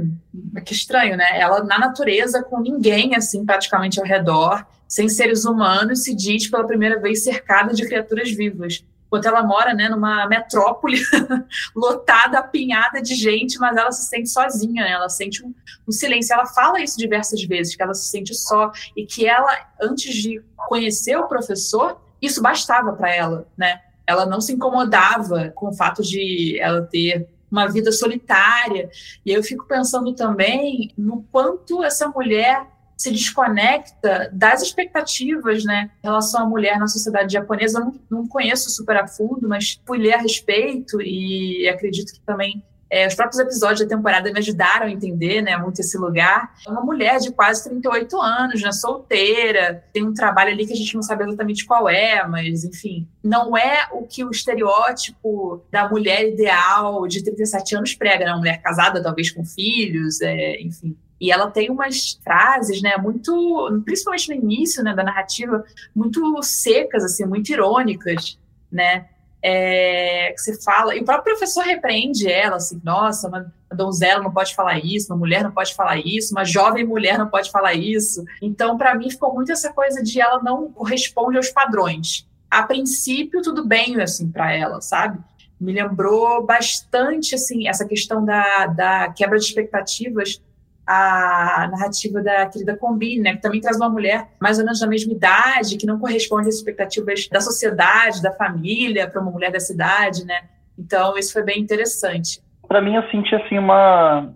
[SPEAKER 4] que estranho, né? Ela na natureza com ninguém assim praticamente ao redor, sem seres humanos, se diz pela primeira vez cercada de criaturas vivas enquanto ela mora né, numa metrópole lotada, apinhada de gente, mas ela se sente sozinha, né? ela sente um, um, silêncio. Ela fala isso diversas vezes, que ela se sente só e que ela, antes de conhecer o professor, isso bastava para ela, né? ela não se incomodava com o fato de ela ter uma vida solitária. E eu fico pensando também no quanto essa mulher se desconecta das expectativas, né, em relação à mulher na sociedade japonesa. Eu não, não conheço super a fundo, mas fui ler a respeito e acredito que também é, os próprios episódios da temporada me ajudaram a entender né, muito esse lugar. É uma mulher de quase 38 anos, né, solteira, tem um trabalho ali que a gente não sabe exatamente qual é, mas enfim, não é o que o estereótipo da mulher ideal de 37 anos prega, né? Uma mulher casada, talvez com filhos, é, enfim. E ela tem umas frases, né, muito, principalmente no início, né, da narrativa, muito secas, assim, muito irônicas, né? É, que você fala, e o próprio professor repreende ela, assim, nossa, uma, donzela não pode falar isso, uma mulher não pode falar isso, uma jovem mulher não pode falar isso. Então, para mim, ficou muito essa coisa de ela não corresponde aos padrões. A princípio, tudo bem, assim, para ela, sabe? Me lembrou bastante, assim, essa questão da, da quebra de expectativas a narrativa da querida Combine, né, que também traz uma mulher mais ou menos da mesma idade, que não corresponde às expectativas da sociedade, da família, para uma mulher da cidade, né? Então, isso foi bem interessante.
[SPEAKER 5] Para mim, eu senti assim uma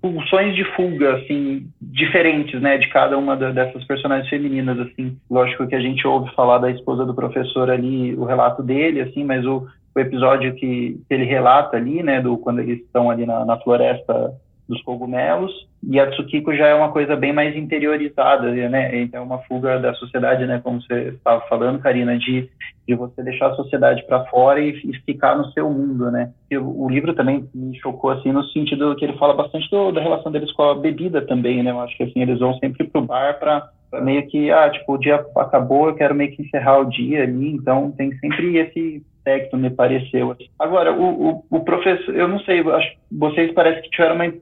[SPEAKER 5] pulsões de fuga assim diferentes, né, de cada uma dessas personagens femininas assim. Lógico que a gente ouve falar da esposa do professor ali, o relato dele assim, mas o, o episódio que, que ele relata ali, né, do quando eles estão ali na, na floresta dos cogumelos, e a Tsukiko já é uma coisa bem mais interiorizada, né? Então é uma fuga da sociedade, né? Como você estava falando, Karina, de, de você deixar a sociedade para fora e, e, ficar no seu mundo, né? E o, o, livro também me chocou, assim, no sentido que ele fala bastante do, da relação deles com a bebida também, né? Eu acho que, assim, eles vão sempre pro bar para meio que, ah, tipo, o dia acabou, eu quero meio que encerrar o dia ali, então tem sempre esse aspecto, me pareceu. Agora, o, o, o professor, eu não sei, acho, vocês parece que tiveram uma,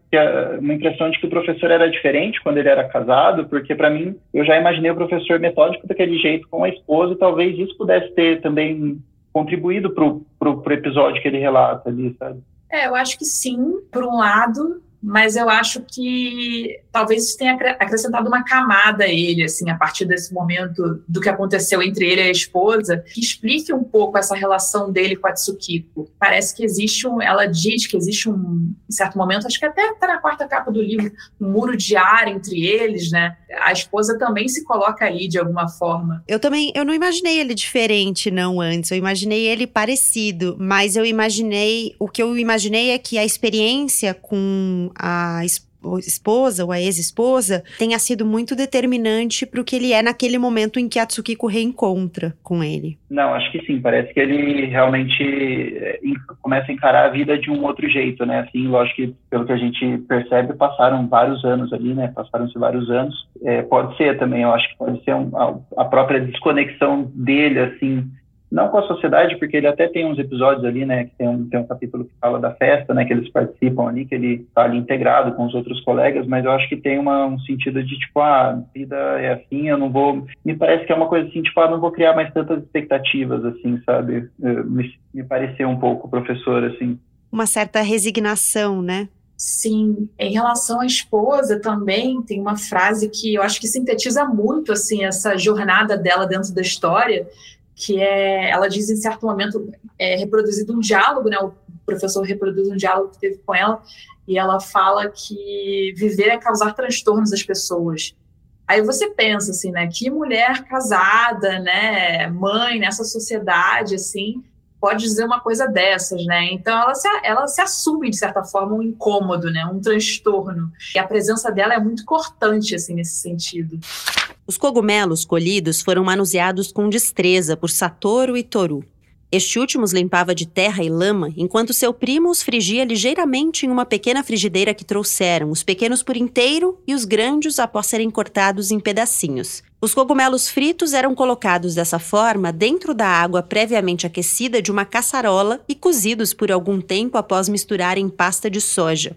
[SPEAKER 5] uma impressão de que o professor era diferente quando ele era casado, porque para mim, eu já imaginei o professor metódico daquele jeito com a esposa, e talvez isso pudesse ter também contribuído pro, pro episódio que ele relata ali, sabe?
[SPEAKER 4] É, eu acho que sim, por um lado, mas eu acho que talvez isso tenha acrescentado uma camada a ele, assim, a partir desse momento do que aconteceu entre ele e a esposa, que explique um pouco essa relação dele com a Tsukiko. Parece que existe um, ela diz que existe um, em certo momento, acho que até está na quarta capa do livro, um muro de ar entre eles, né? A esposa também se coloca ali de alguma forma.
[SPEAKER 2] Eu também, eu não imaginei ele diferente, não, antes. Eu imaginei ele parecido, mas eu imaginei, o que eu imaginei é que a experiência com a esposa ou a ex-esposa tenha sido muito determinante para o que ele é naquele momento em que a Tsukiko reencontra com ele.
[SPEAKER 5] Não, acho que sim. Parece que ele realmente é, começa a encarar a vida de um outro jeito, né? Assim, lógico que pelo que a gente percebe, passaram vários anos ali, né? Passaram-se vários anos. É, pode ser também, eu acho que pode ser um, a própria desconexão dele, assim, não com a sociedade, porque ele até tem uns episódios ali, né, que tem um, tem um capítulo que fala da festa, né, que eles participam ali, que ele está ali integrado com os outros colegas, mas eu acho que tem uma, um sentido de, tipo, ah, a vida é assim, eu não vou... Me parece que é uma coisa assim, tipo, ah, não vou criar mais tantas expectativas, assim, sabe? Me, me pareceu um pouco, professor, assim.
[SPEAKER 2] Uma certa resignação, né?
[SPEAKER 4] Sim, em relação à esposa também tem uma frase que eu acho que sintetiza muito assim essa jornada dela dentro da história, que é, ela diz em certo momento, é reproduzido um diálogo, né? O professor reproduz um diálogo que teve com ela e ela fala que viver é causar transtornos às pessoas. Aí você pensa assim, né? Que mulher casada, né? Mãe nessa sociedade, assim, pode dizer uma coisa dessas, né? Então ela se, ela se assume de certa forma um incômodo, né? Um transtorno. E a presença dela é muito cortante assim nesse sentido.
[SPEAKER 2] Os cogumelos colhidos foram manuseados com destreza por Satoru e Toru. Este último os limpava de terra e lama, enquanto seu primo os frigia ligeiramente em uma pequena frigideira que trouxeram, os pequenos por inteiro e os grandes após serem cortados em pedacinhos. Os cogumelos fritos eram colocados dessa forma dentro da água previamente aquecida de uma caçarola e cozidos por algum tempo após misturar em pasta de soja.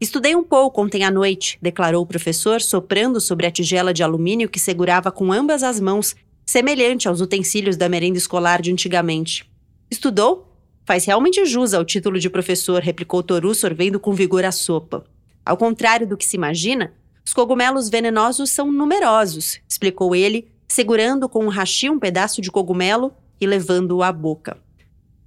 [SPEAKER 2] Estudei um pouco ontem à noite, declarou o professor, soprando sobre a tigela de alumínio que segurava com ambas as mãos, semelhante aos utensílios da merenda escolar de antigamente. Estudou? Faz realmente jus ao título de professor, replicou Toru, sorvendo com vigor a sopa. Ao contrário do que se imagina, os cogumelos venenosos são numerosos, explicou ele, segurando com um hashi um pedaço de cogumelo e levando-o à boca.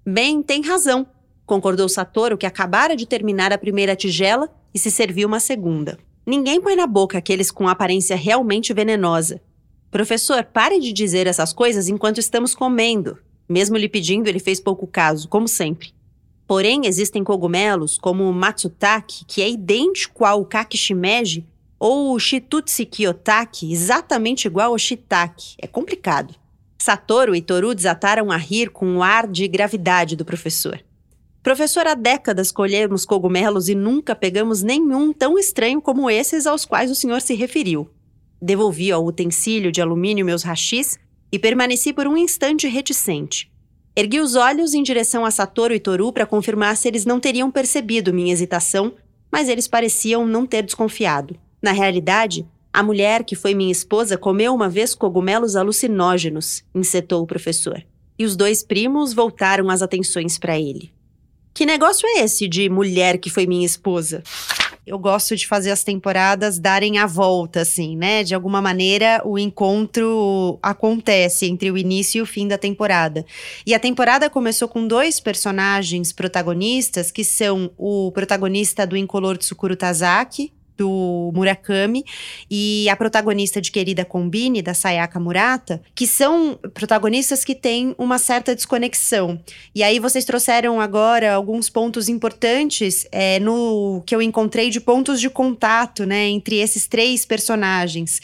[SPEAKER 2] Bem, tem razão, concordou Satoru, que acabara de terminar a primeira tigela e se serviu uma segunda. Ninguém põe na boca aqueles com aparência realmente venenosa. Professor, pare de dizer essas coisas enquanto estamos comendo. Mesmo lhe pedindo, ele fez pouco caso, como sempre. Porém, existem cogumelos, como o matsutake, que é idêntico ao kakishimeji, ou o shitutsi kiyotake, exatamente igual ao shiitake. É complicado. Satoru e Toru desataram a rir com o ar de gravidade do professor. Professor, há décadas colhemos cogumelos e nunca pegamos nenhum tão estranho como esses aos quais o senhor se referiu. Devolvi ao utensílio de alumínio meus rachis e permaneci por um instante reticente. Ergui os olhos em direção a Satoru e Toru para confirmar se eles não teriam percebido minha hesitação, mas eles pareciam não ter desconfiado. Na realidade, a mulher que foi minha esposa comeu uma vez cogumelos alucinógenos, insetou o professor. E os dois primos voltaram as atenções para ele. Que negócio é esse de mulher que foi minha esposa? Eu gosto de fazer as temporadas darem a volta, assim, né? De alguma maneira, o encontro acontece entre o início e o fim da temporada. E a temporada começou com dois personagens protagonistas, que são o protagonista do Incolor Tsukuru Tazaki, do Murakami e a protagonista de Querida Combine, da Sayaka Murata, que são protagonistas que têm uma certa desconexão. E aí vocês trouxeram agora alguns pontos importantes é, no que eu encontrei de pontos de contato, né, entre esses três personagens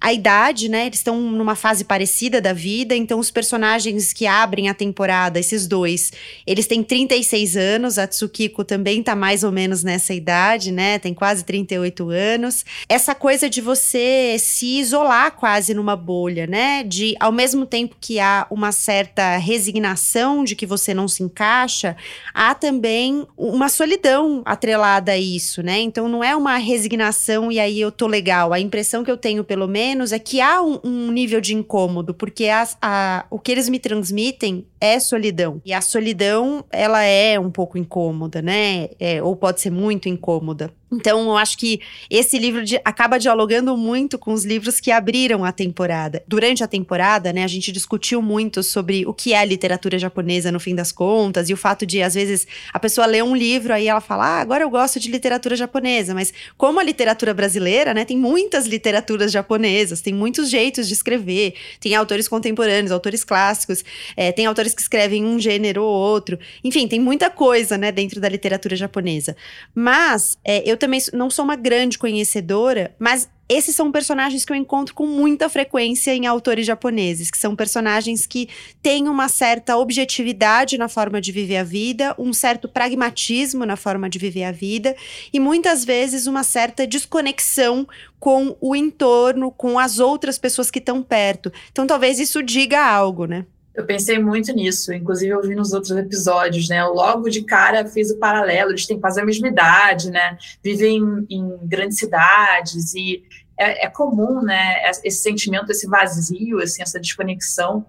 [SPEAKER 2] a idade, né? Eles estão numa fase parecida da vida, então os personagens que abrem a temporada, esses dois, eles têm 36 anos, a Tsukiko também tá mais ou menos nessa idade, né? Tem quase 38 anos. Essa coisa de você se isolar quase numa bolha, né? De ao mesmo tempo que há uma certa resignação de que você não se encaixa, há também uma solidão atrelada a isso, né? Então não é uma resignação e aí eu tô legal. A impressão que eu tenho, pelo menos, menos é que há um, um nível de incômodo, porque as, a, o que eles me transmitem é solidão. E a solidão, ela é um pouco incômoda, né? É, ou pode ser muito incômoda. Então, eu acho que esse livro de, acaba dialogando muito com os livros que abriram a temporada. Durante a temporada, né, a gente discutiu muito sobre o que é a literatura japonesa no fim das contas, e o fato de, às vezes, a pessoa lê um livro, aí ela fala, ah, agora eu gosto de literatura japonesa, mas como a literatura brasileira, né, tem muitas literaturas japonesas, tem muitos jeitos de escrever, tem autores contemporâneos, autores clássicos, é, tem autores que escrevem um gênero ou outro, enfim, tem muita coisa, né, dentro da literatura japonesa. Mas, é, eu também não sou uma grande conhecedora, mas esses são personagens que eu encontro com muita frequência em autores japoneses, que são personagens que têm uma certa objetividade na forma de viver a vida, um certo pragmatismo na forma de viver a vida e muitas vezes uma certa desconexão com o entorno, com as outras pessoas que estão perto. Então talvez isso diga algo, né?
[SPEAKER 4] Eu pensei muito nisso, inclusive eu vi nos outros episódios, né? Logo de cara fiz o paralelo, eles têm quase a mesma idade, né? Vivem em, grandes cidades e é, é, comum, né? Esse sentimento, esse vazio, assim, essa desconexão.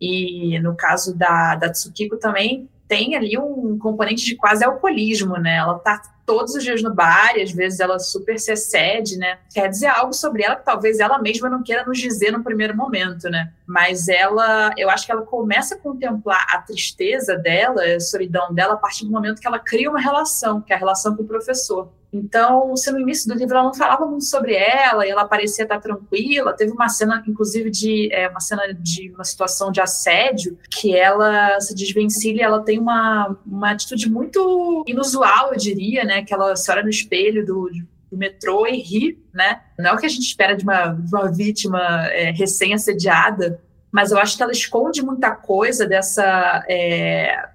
[SPEAKER 4] E no caso da, da Tsukiko também tem ali um componente de quase alcoolismo, né? Ela tá todos os dias no bar e às vezes ela super se excede, né? Quer dizer algo sobre ela que talvez ela mesma não queira nos dizer no primeiro momento, né? Mas ela, eu acho que ela começa a contemplar a tristeza dela, a solidão dela a partir do momento que ela cria uma relação, que é a relação com o professor. Então, se no início do livro ela não falava muito sobre ela e ela parecia estar tranquila, teve uma cena, inclusive, de é, uma cena de uma situação de assédio, que ela se desvencilha e ela tem uma, uma atitude muito inusual, eu diria, né? Que ela se olha no espelho do, do metrô e ri, né? Não é o que a gente espera de uma, de uma vítima é, recém-assediada, mas eu acho que ela esconde muita coisa dessa. É,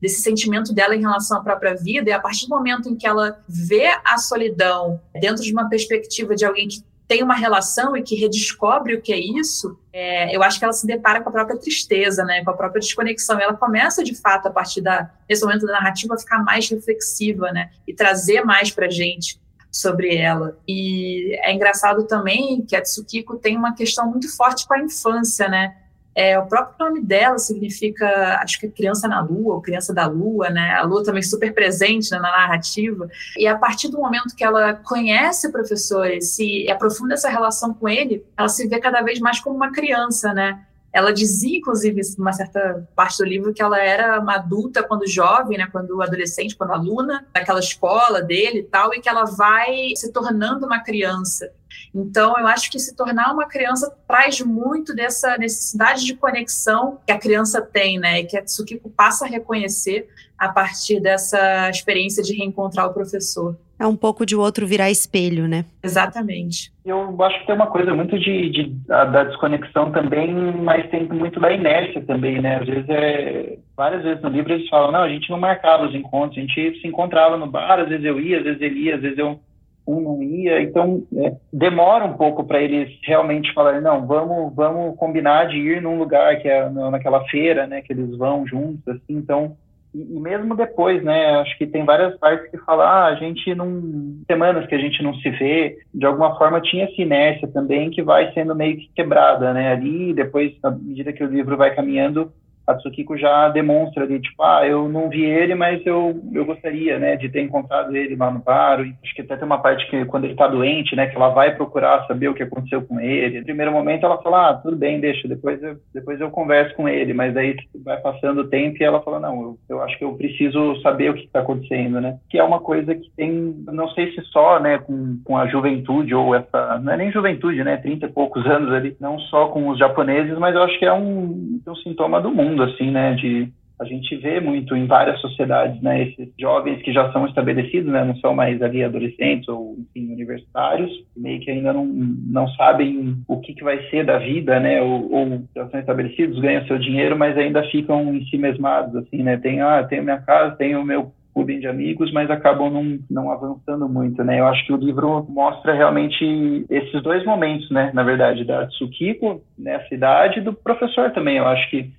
[SPEAKER 4] desse sentimento dela em relação à própria vida, e a partir do momento em que ela vê a solidão dentro de uma perspectiva de alguém que tem uma relação e que redescobre o que é isso, é, eu acho que ela se depara com a própria tristeza, né, com a própria desconexão. E ela começa, de fato, a partir da, desse momento da narrativa, a ficar mais reflexiva, né, e trazer mais para gente sobre ela. E é engraçado também que a Tsukiko tem uma questão muito forte com a infância, né, é, o próprio nome dela significa, acho que é criança na lua, ou criança da lua, né? A lua também super presente né, na narrativa. E a partir do momento que ela conhece o professor e se aprofunda essa relação com ele, ela se vê cada vez mais como uma criança, né? ela dizia, inclusive, uma certa parte do livro, que ela era uma adulta quando jovem, né, quando adolescente, quando aluna, daquela escola dele e tal, e que ela vai se tornando uma criança. Então, eu acho que se tornar uma criança traz muito dessa necessidade de conexão que a criança tem, né? E que a Tsukiko passa a reconhecer a partir dessa experiência de reencontrar o professor.
[SPEAKER 2] É um pouco de o outro virar espelho, né?
[SPEAKER 4] Exatamente.
[SPEAKER 5] Eu acho que tem uma coisa muito de, de da desconexão também, mas tem muito da inércia também, né? Às vezes é várias vezes no livro eles falam, não, a gente não marcava os encontros, a gente se encontrava no bar, às vezes eu ia, às vezes ele ia, às vezes eu um não ia, então é, demora um pouco para eles realmente falarem, não, vamos, vamos combinar de ir num lugar que é naquela feira, né, que eles vão juntos, assim, então e, mesmo depois, né, acho que tem várias partes que falam, ah, a gente não, semanas que a gente não se vê, de alguma forma tinha essa inércia também que vai sendo meio que quebrada, né, ali, depois, à medida que o livro vai caminhando, a Tsukiko já demonstra ali, tipo, ah, eu não vi ele, mas eu, eu gostaria, né, de ter encontrado ele lá no bar. Acho que até tem uma parte que, quando ele tá doente, né, que ela vai procurar saber o que aconteceu com ele. No primeiro momento ela fala, ah, tudo bem, deixa, depois eu, depois eu converso com ele. Mas aí vai passando o tempo e ela fala, não, eu, eu acho que eu preciso saber o que está acontecendo, né. Que é uma coisa que tem, não sei se só, né, com, com a juventude ou essa, não é nem juventude, né, 30 e poucos anos ali, não só com os japoneses, mas eu acho que é um, um sintoma do mundo assim, né, de a gente vê muito em várias sociedades, né, esses jovens que já são estabelecidos, né, não são mais ali adolescentes ou, enfim, universitários, meio que ainda não, não sabem o que, que vai ser da vida, né, ou, ou já são estabelecidos, ganham seu dinheiro, mas ainda ficam em si mesmados, assim, né, tem, ah, tenho minha casa, tenho meu clube de amigos, mas acabam não, não avançando muito, né? Eu acho que o livro mostra realmente esses dois momentos, né? Na verdade, da Tsukiko nessa idade e do professor também. Eu acho que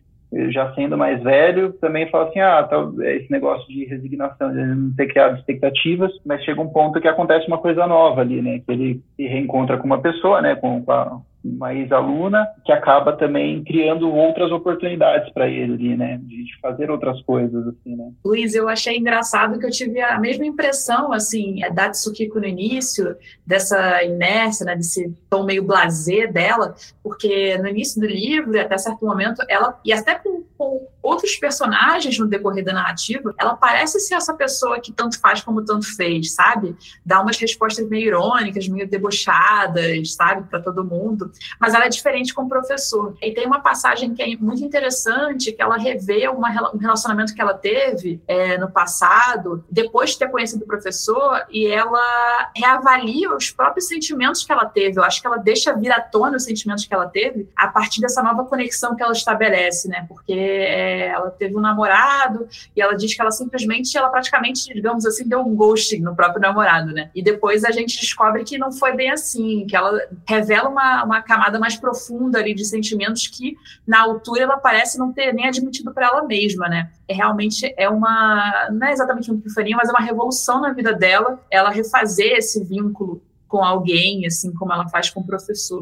[SPEAKER 5] já sendo mais velho, também fala assim, ah, tá, esse negócio de resignação, de não ter criado expectativas, mas chega um ponto que acontece uma coisa nova ali, né? Que ele se reencontra com uma pessoa, né? Com, com a, uma ex-aluna que acaba também criando outras oportunidades para ele né, de fazer outras coisas assim, né.
[SPEAKER 4] Luiz, eu achei engraçado que eu tive a mesma impressão assim da Tsukiko no início, dessa inércia, né, desse tom meio blasé dela, porque no início do livro, até certo momento, ela e até com, com outros personagens no decorrer da narrativa, ela parece ser essa pessoa que tanto faz como tanto fez, sabe? Dá umas respostas meio irônicas, meio debochadas, sabe, para todo mundo mas ela é diferente com o professor. E tem uma passagem que é muito interessante, que ela revê uma, um relacionamento que ela teve é, no passado, depois de ter conhecido o professor, e ela reavalia os próprios sentimentos que ela teve. Eu acho que ela deixa vir à tona os sentimentos que ela teve a partir dessa nova conexão que ela estabelece, né? Porque é, ela teve um namorado e ela diz que ela simplesmente, ela praticamente, digamos assim, deu um ghosting no próprio namorado, né? E depois a gente descobre que não foi bem assim, que ela revela uma, uma camada mais profunda ali de sentimentos que, na altura, ela parece não ter nem admitido para ela mesma, né? É, realmente é uma, não é exatamente uma epifania, mas é uma revolução na vida dela, ela refazer esse vínculo com alguém, assim como ela faz com o professor.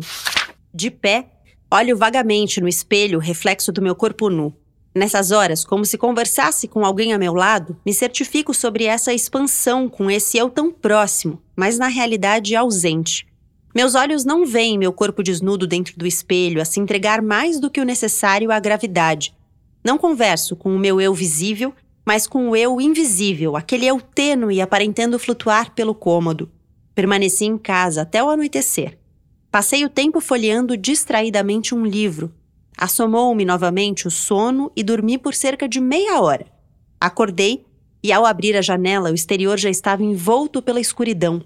[SPEAKER 2] De pé, olho vagamente no espelho reflexo do meu corpo nu. Nessas horas, como se conversasse com alguém a meu lado, me certifico sobre essa expansão com esse eu tão próximo, mas na realidade ausente. Meus olhos não veem meu corpo desnudo dentro do espelho a se entregar mais do que o necessário à gravidade. Não converso com o meu eu visível, mas com o eu invisível, aquele eu tênue aparentando flutuar pelo cômodo. Permaneci em casa até o anoitecer. Passei o tempo folheando distraidamente um livro. Assomou-me novamente o sono e dormi por cerca de meia hora. Acordei e, ao abrir a janela, o exterior já estava envolto pela escuridão.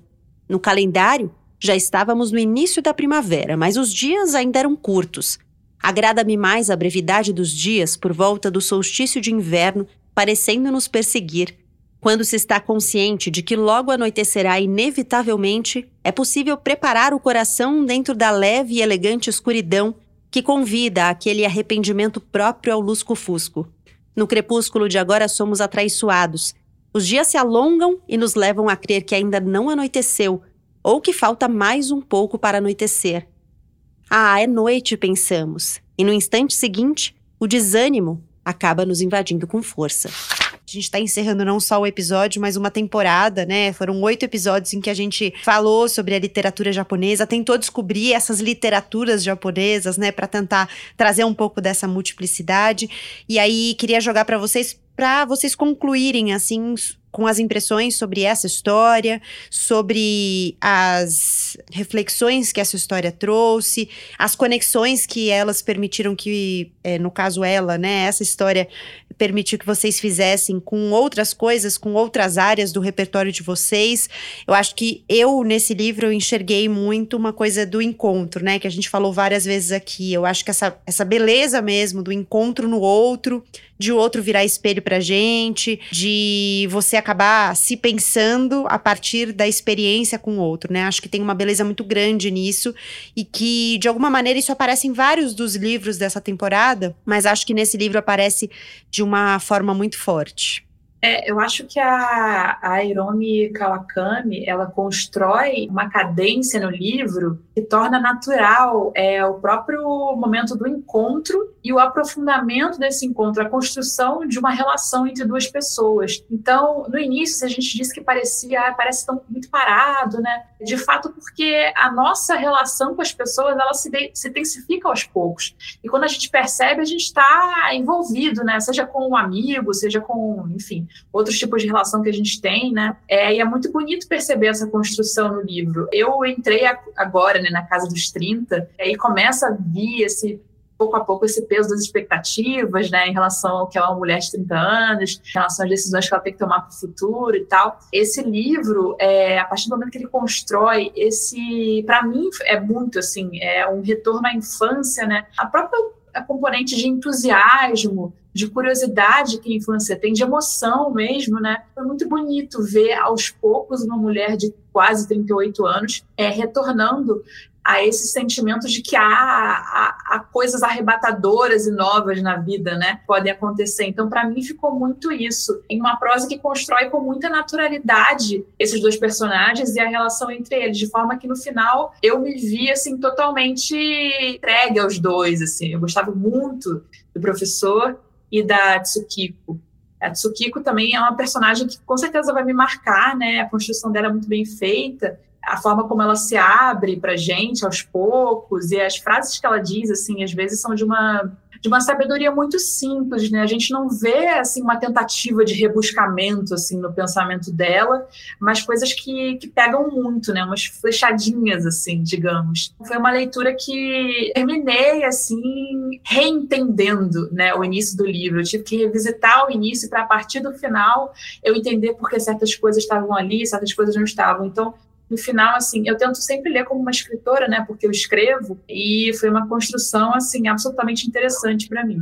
[SPEAKER 2] No calendário, já estávamos no início da primavera, mas os dias ainda eram curtos. Agrada-me mais a brevidade dos dias por volta do solstício de inverno, parecendo nos perseguir. Quando se está consciente de que logo anoitecerá inevitavelmente, é possível preparar o coração dentro da leve e elegante escuridão que convida àquele arrependimento próprio ao lusco-fusco. No crepúsculo de agora somos atraiçoados. Os dias se alongam e nos levam a crer que ainda não anoiteceu, ou que falta mais um pouco para anoitecer. Ah, é noite, pensamos, e no instante seguinte, o desânimo acaba nos invadindo com força. A gente está encerrando não só o episódio, mas uma temporada, né? Foram oito episódios em que a gente falou sobre a literatura japonesa, tentou descobrir essas literaturas japonesas, né, para tentar trazer um pouco dessa multiplicidade. E aí queria jogar para vocês para vocês concluírem assim com as impressões sobre essa história, sobre as reflexões que essa história trouxe, as conexões que elas permitiram que, é, no caso ela, né, essa história permitiu que vocês fizessem com outras coisas, com outras áreas do repertório de vocês. Eu acho que eu, nesse livro, eu enxerguei muito uma coisa do encontro, né, que a gente falou várias vezes aqui. Eu acho que essa, essa beleza mesmo do encontro no outro, de o outro virar espelho pra gente, de você acabar se pensando a partir da experiência com o outro, né? Acho que tem uma beleza muito grande nisso e que, de alguma maneira, isso aparece em vários dos livros dessa temporada, mas acho que nesse livro aparece de uma forma muito forte.
[SPEAKER 4] É, eu acho que a, a Hiromi Kawakami, ela constrói uma cadência no livro que torna natural é, o próprio momento do encontro e o aprofundamento desse encontro, a construção de uma relação entre duas pessoas. Então, no início, a gente disse que parecia, ah, parece tão muito parado, né? De fato, porque a nossa relação com as pessoas, ela se, de, se intensifica aos poucos. E quando a gente percebe, a gente está envolvido, né? Seja com um amigo, seja com, enfim, outros tipos de relação que a gente tem, né? É, e é muito bonito perceber essa construção no livro. Eu entrei agora, né, na casa dos 30, e aí começa a vir esse pouco a pouco esse peso das expectativas, né, em relação ao que é uma mulher de 30 anos, em relação às decisões que ela tem que tomar para o futuro e tal. Esse livro, é, a partir do momento que ele constrói esse, para mim é muito assim, é um retorno à infância, né, a própria a componente de entusiasmo, de curiosidade que a infância tem, de emoção mesmo, né? Foi muito bonito ver aos poucos uma mulher de quase 38 anos é, retornando a esse sentimento de que há, há, há, coisas arrebatadoras e novas na vida, né? Podem acontecer. Então, para mim, ficou muito isso. Em uma prosa que constrói com muita naturalidade esses dois personagens e a relação entre eles, de forma que no final eu me vi, assim, totalmente entregue aos dois, assim. Eu gostava muito do professor e da Tsukiko. A Tsukiko também é uma personagem que com certeza vai me marcar, né? A construção dela é muito bem feita a forma como ela se abre para gente aos poucos e as frases que ela diz assim às vezes são de uma de uma sabedoria muito simples, né? A gente não vê assim uma tentativa de rebuscamento assim no pensamento dela, mas coisas que, que pegam muito, né? Umas flechadinhas assim, digamos. Foi uma leitura que terminei assim reentendendo, né, o início do livro. Eu tive que revisitar o início para a partir do final eu entender por que certas coisas estavam ali, certas coisas não estavam. Então, no final, assim, eu tento sempre ler como uma escritora, né, porque eu escrevo, e foi uma construção, assim, absolutamente interessante para mim.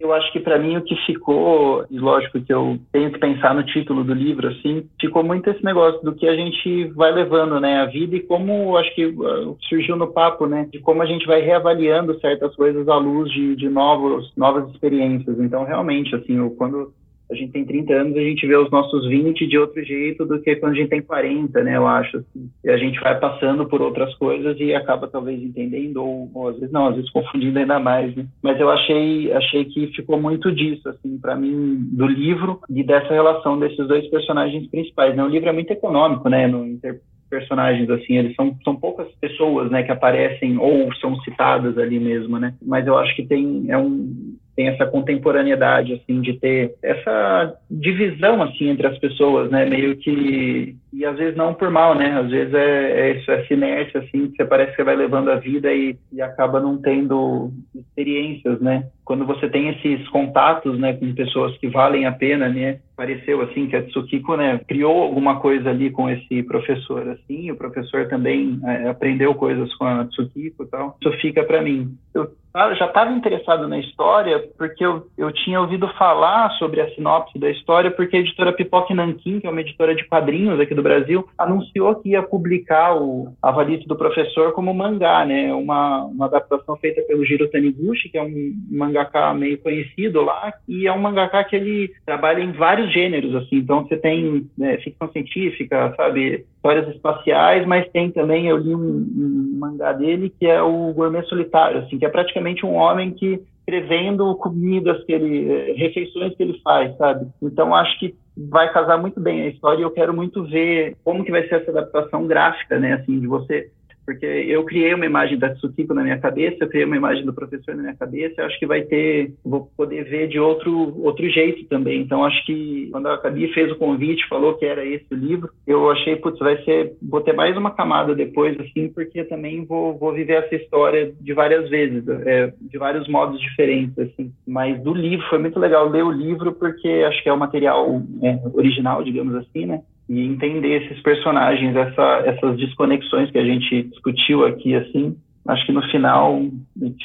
[SPEAKER 5] Eu acho que para mim o que ficou, e lógico que eu tenho que pensar no título do livro, assim, ficou muito esse negócio do que a gente vai levando, né, a vida e como acho que uh, surgiu no papo, né, de como a gente vai reavaliando certas coisas à luz de, de novos, novas experiências. Então, realmente, assim, eu, quando a gente tem 30 anos, a gente vê os nossos 20 de outro jeito do que quando a gente tem 40, né, eu acho. E a gente vai passando por outras coisas e acaba talvez entendendo, ou, ou às vezes não, às vezes confundindo ainda mais, né? Mas eu achei, achei que ficou muito disso, assim, para mim, do livro e dessa relação desses dois personagens principais, né? O livro é muito econômico, né, no inter personagens assim, eles são, são poucas pessoas, né, que aparecem ou são citadas ali mesmo, né? Mas eu acho que tem é um tem essa contemporaneidade assim de ter essa divisão assim entre as pessoas né? Meio que e às vezes não por mal né? Às vezes é, é isso essa inércia assim que você parece que vai levando a vida e, e acaba não tendo experiências né? Quando você tem esses contatos né com pessoas que valem a pena né? Pareceu assim que a Tsukiko né criou alguma coisa ali com esse professor assim o professor também é, aprendeu coisas com a Tsukiko e tal. Isso fica para mim. Eu já estava interessado na história porque eu, eu tinha ouvido falar sobre a sinopse da história porque a editora Pipoque Nankin, que é uma editora de quadrinhos aqui do Brasil, anunciou que ia publicar o Avalito do Professor como mangá, né? Uma, uma adaptação feita pelo Jiro Taniguchi, que é um mangaka meio conhecido lá, e é um mangaka que ele trabalha em vários gêneros, assim. Então você tem né, ficção científica, sabe? Histórias espaciais, mas tem também, eu li um, um, mangá dele que é o Gourmet Solitário, assim, que é praticamente um homem que escrevendo comidas que ele, eh, refeições que ele faz, sabe? Então acho que vai casar muito bem a história e eu quero muito ver como que vai ser essa adaptação gráfica, né, assim, de você porque eu criei uma imagem da Tsukiko na minha cabeça, eu criei uma imagem do professor na minha cabeça, eu acho que vai ter, vou poder ver de outro outro jeito também. Então acho que quando a Gabi fez o convite, falou que era esse o livro, eu achei, putz, vai ser, vou ter mais uma camada depois, assim, porque também vou, vou viver essa história de várias vezes, é, de vários modos diferentes, assim. Mas do livro, foi muito legal ler o livro, porque acho que é o material é, original, digamos assim, né? E entender esses personagens, essa, essas desconexões que a gente discutiu aqui, assim, acho que no final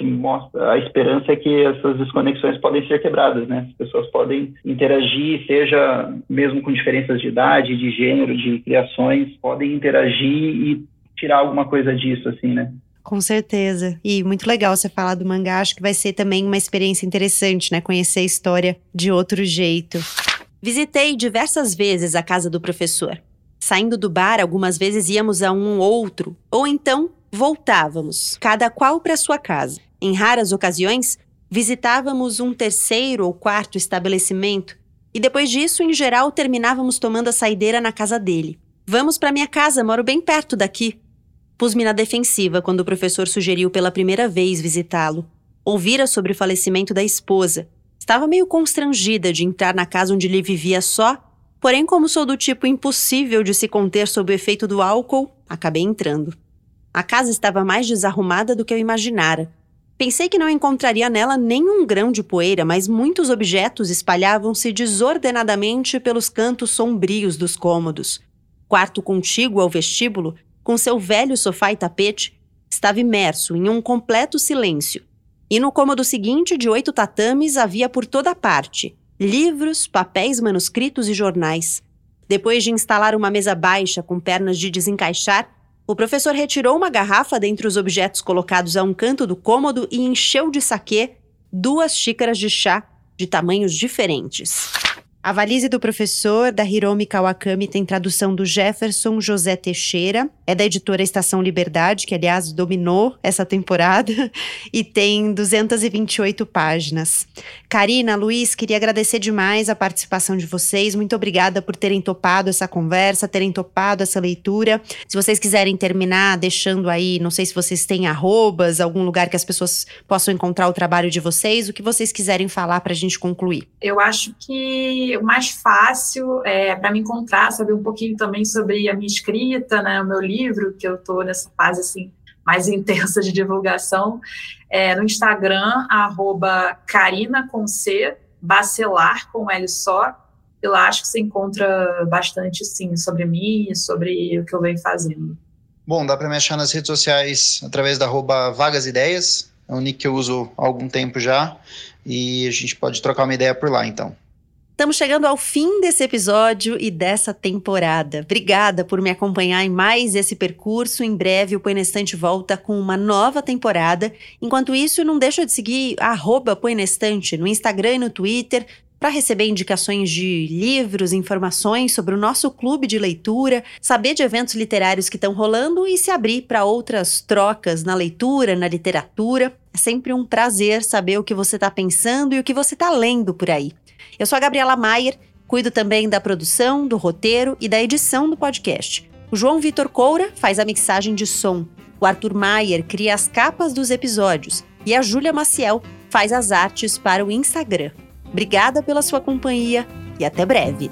[SPEAKER 5] mostra a esperança é que essas desconexões podem ser quebradas, né? As pessoas podem interagir, seja mesmo com diferenças de idade, de gênero, de criações, podem interagir e tirar alguma coisa disso, assim, né?
[SPEAKER 2] Com certeza. E muito legal você falar do mangá. Acho que vai ser também uma experiência interessante, né? Conhecer a história de outro jeito. Visitei diversas vezes a casa do professor. Saindo do bar, algumas vezes íamos a um outro, ou então voltávamos, cada qual para sua casa. Em raras ocasiões, visitávamos um terceiro ou quarto estabelecimento e depois disso, em geral, terminávamos tomando a saideira na casa dele. Vamos para minha casa, moro bem perto daqui. Pus-me na defensiva quando o professor sugeriu pela primeira vez visitá-lo. Ouvira sobre o falecimento da esposa Estava meio constrangida de entrar na casa onde ele vivia só, porém, como sou do tipo impossível de se conter sob o efeito do álcool, acabei entrando. A casa estava mais desarrumada do que eu imaginara. Pensei que não encontraria nela nenhum grão de poeira, mas muitos objetos espalhavam-se desordenadamente pelos cantos sombrios dos cômodos. Quarto contíguo ao vestíbulo, com seu velho sofá e tapete, estava imerso em um completo silêncio e no cômodo seguinte, de oito tatames, havia por toda parte livros, papéis manuscritos e jornais. Depois de instalar uma mesa baixa com pernas de desencaixar, o professor retirou uma garrafa dentre os objetos colocados a um canto do cômodo e encheu de saquê duas xícaras de chá de tamanhos diferentes. A valise do professor, da Hiromi Kawakami, tem tradução do Jefferson José Teixeira. É da editora Estação Liberdade, que, aliás, dominou essa temporada, e tem 228 páginas. Karina, Luiz, queria agradecer demais a participação de vocês. Muito obrigada por terem topado essa conversa, terem topado essa leitura. Se vocês quiserem terminar deixando aí, não sei se vocês têm arrobas, algum lugar que as pessoas possam encontrar o trabalho de vocês, o que vocês quiserem falar para a gente concluir.
[SPEAKER 4] Eu acho que o mais fácil é, para me encontrar, saber um pouquinho também sobre a minha escrita, né, o meu livro, que eu estou nessa fase assim mais intensa de divulgação, é, no Instagram, arroba Carina com C, bacelar com L só, e lá acho que você encontra bastante, sim, sobre mim, sobre o que eu venho fazendo.
[SPEAKER 6] Bom, dá para me achar nas redes sociais através da arroba Vagas Ideias, é um nick que eu uso há algum tempo já, e a gente pode trocar uma ideia por lá, então.
[SPEAKER 2] Estamos chegando ao fim desse episódio e dessa temporada. Obrigada por me acompanhar em mais esse percurso. Em breve o Põe volta com uma nova temporada. Enquanto isso, não deixa de seguir arroba no Instagram e no Twitter para receber indicações de livros, informações sobre o nosso clube de leitura, saber de eventos literários que estão rolando e se abrir para outras trocas na leitura, na literatura. É sempre um prazer saber o que você está pensando e o que você está lendo por aí. Eu sou a Gabriela Maier, cuido também da produção, do roteiro e da edição do podcast. O João Vitor Coura faz a mixagem de som. O Arthur Maier cria as capas dos episódios. E a Júlia Maciel faz as artes para o Instagram. Obrigada pela sua companhia e até breve.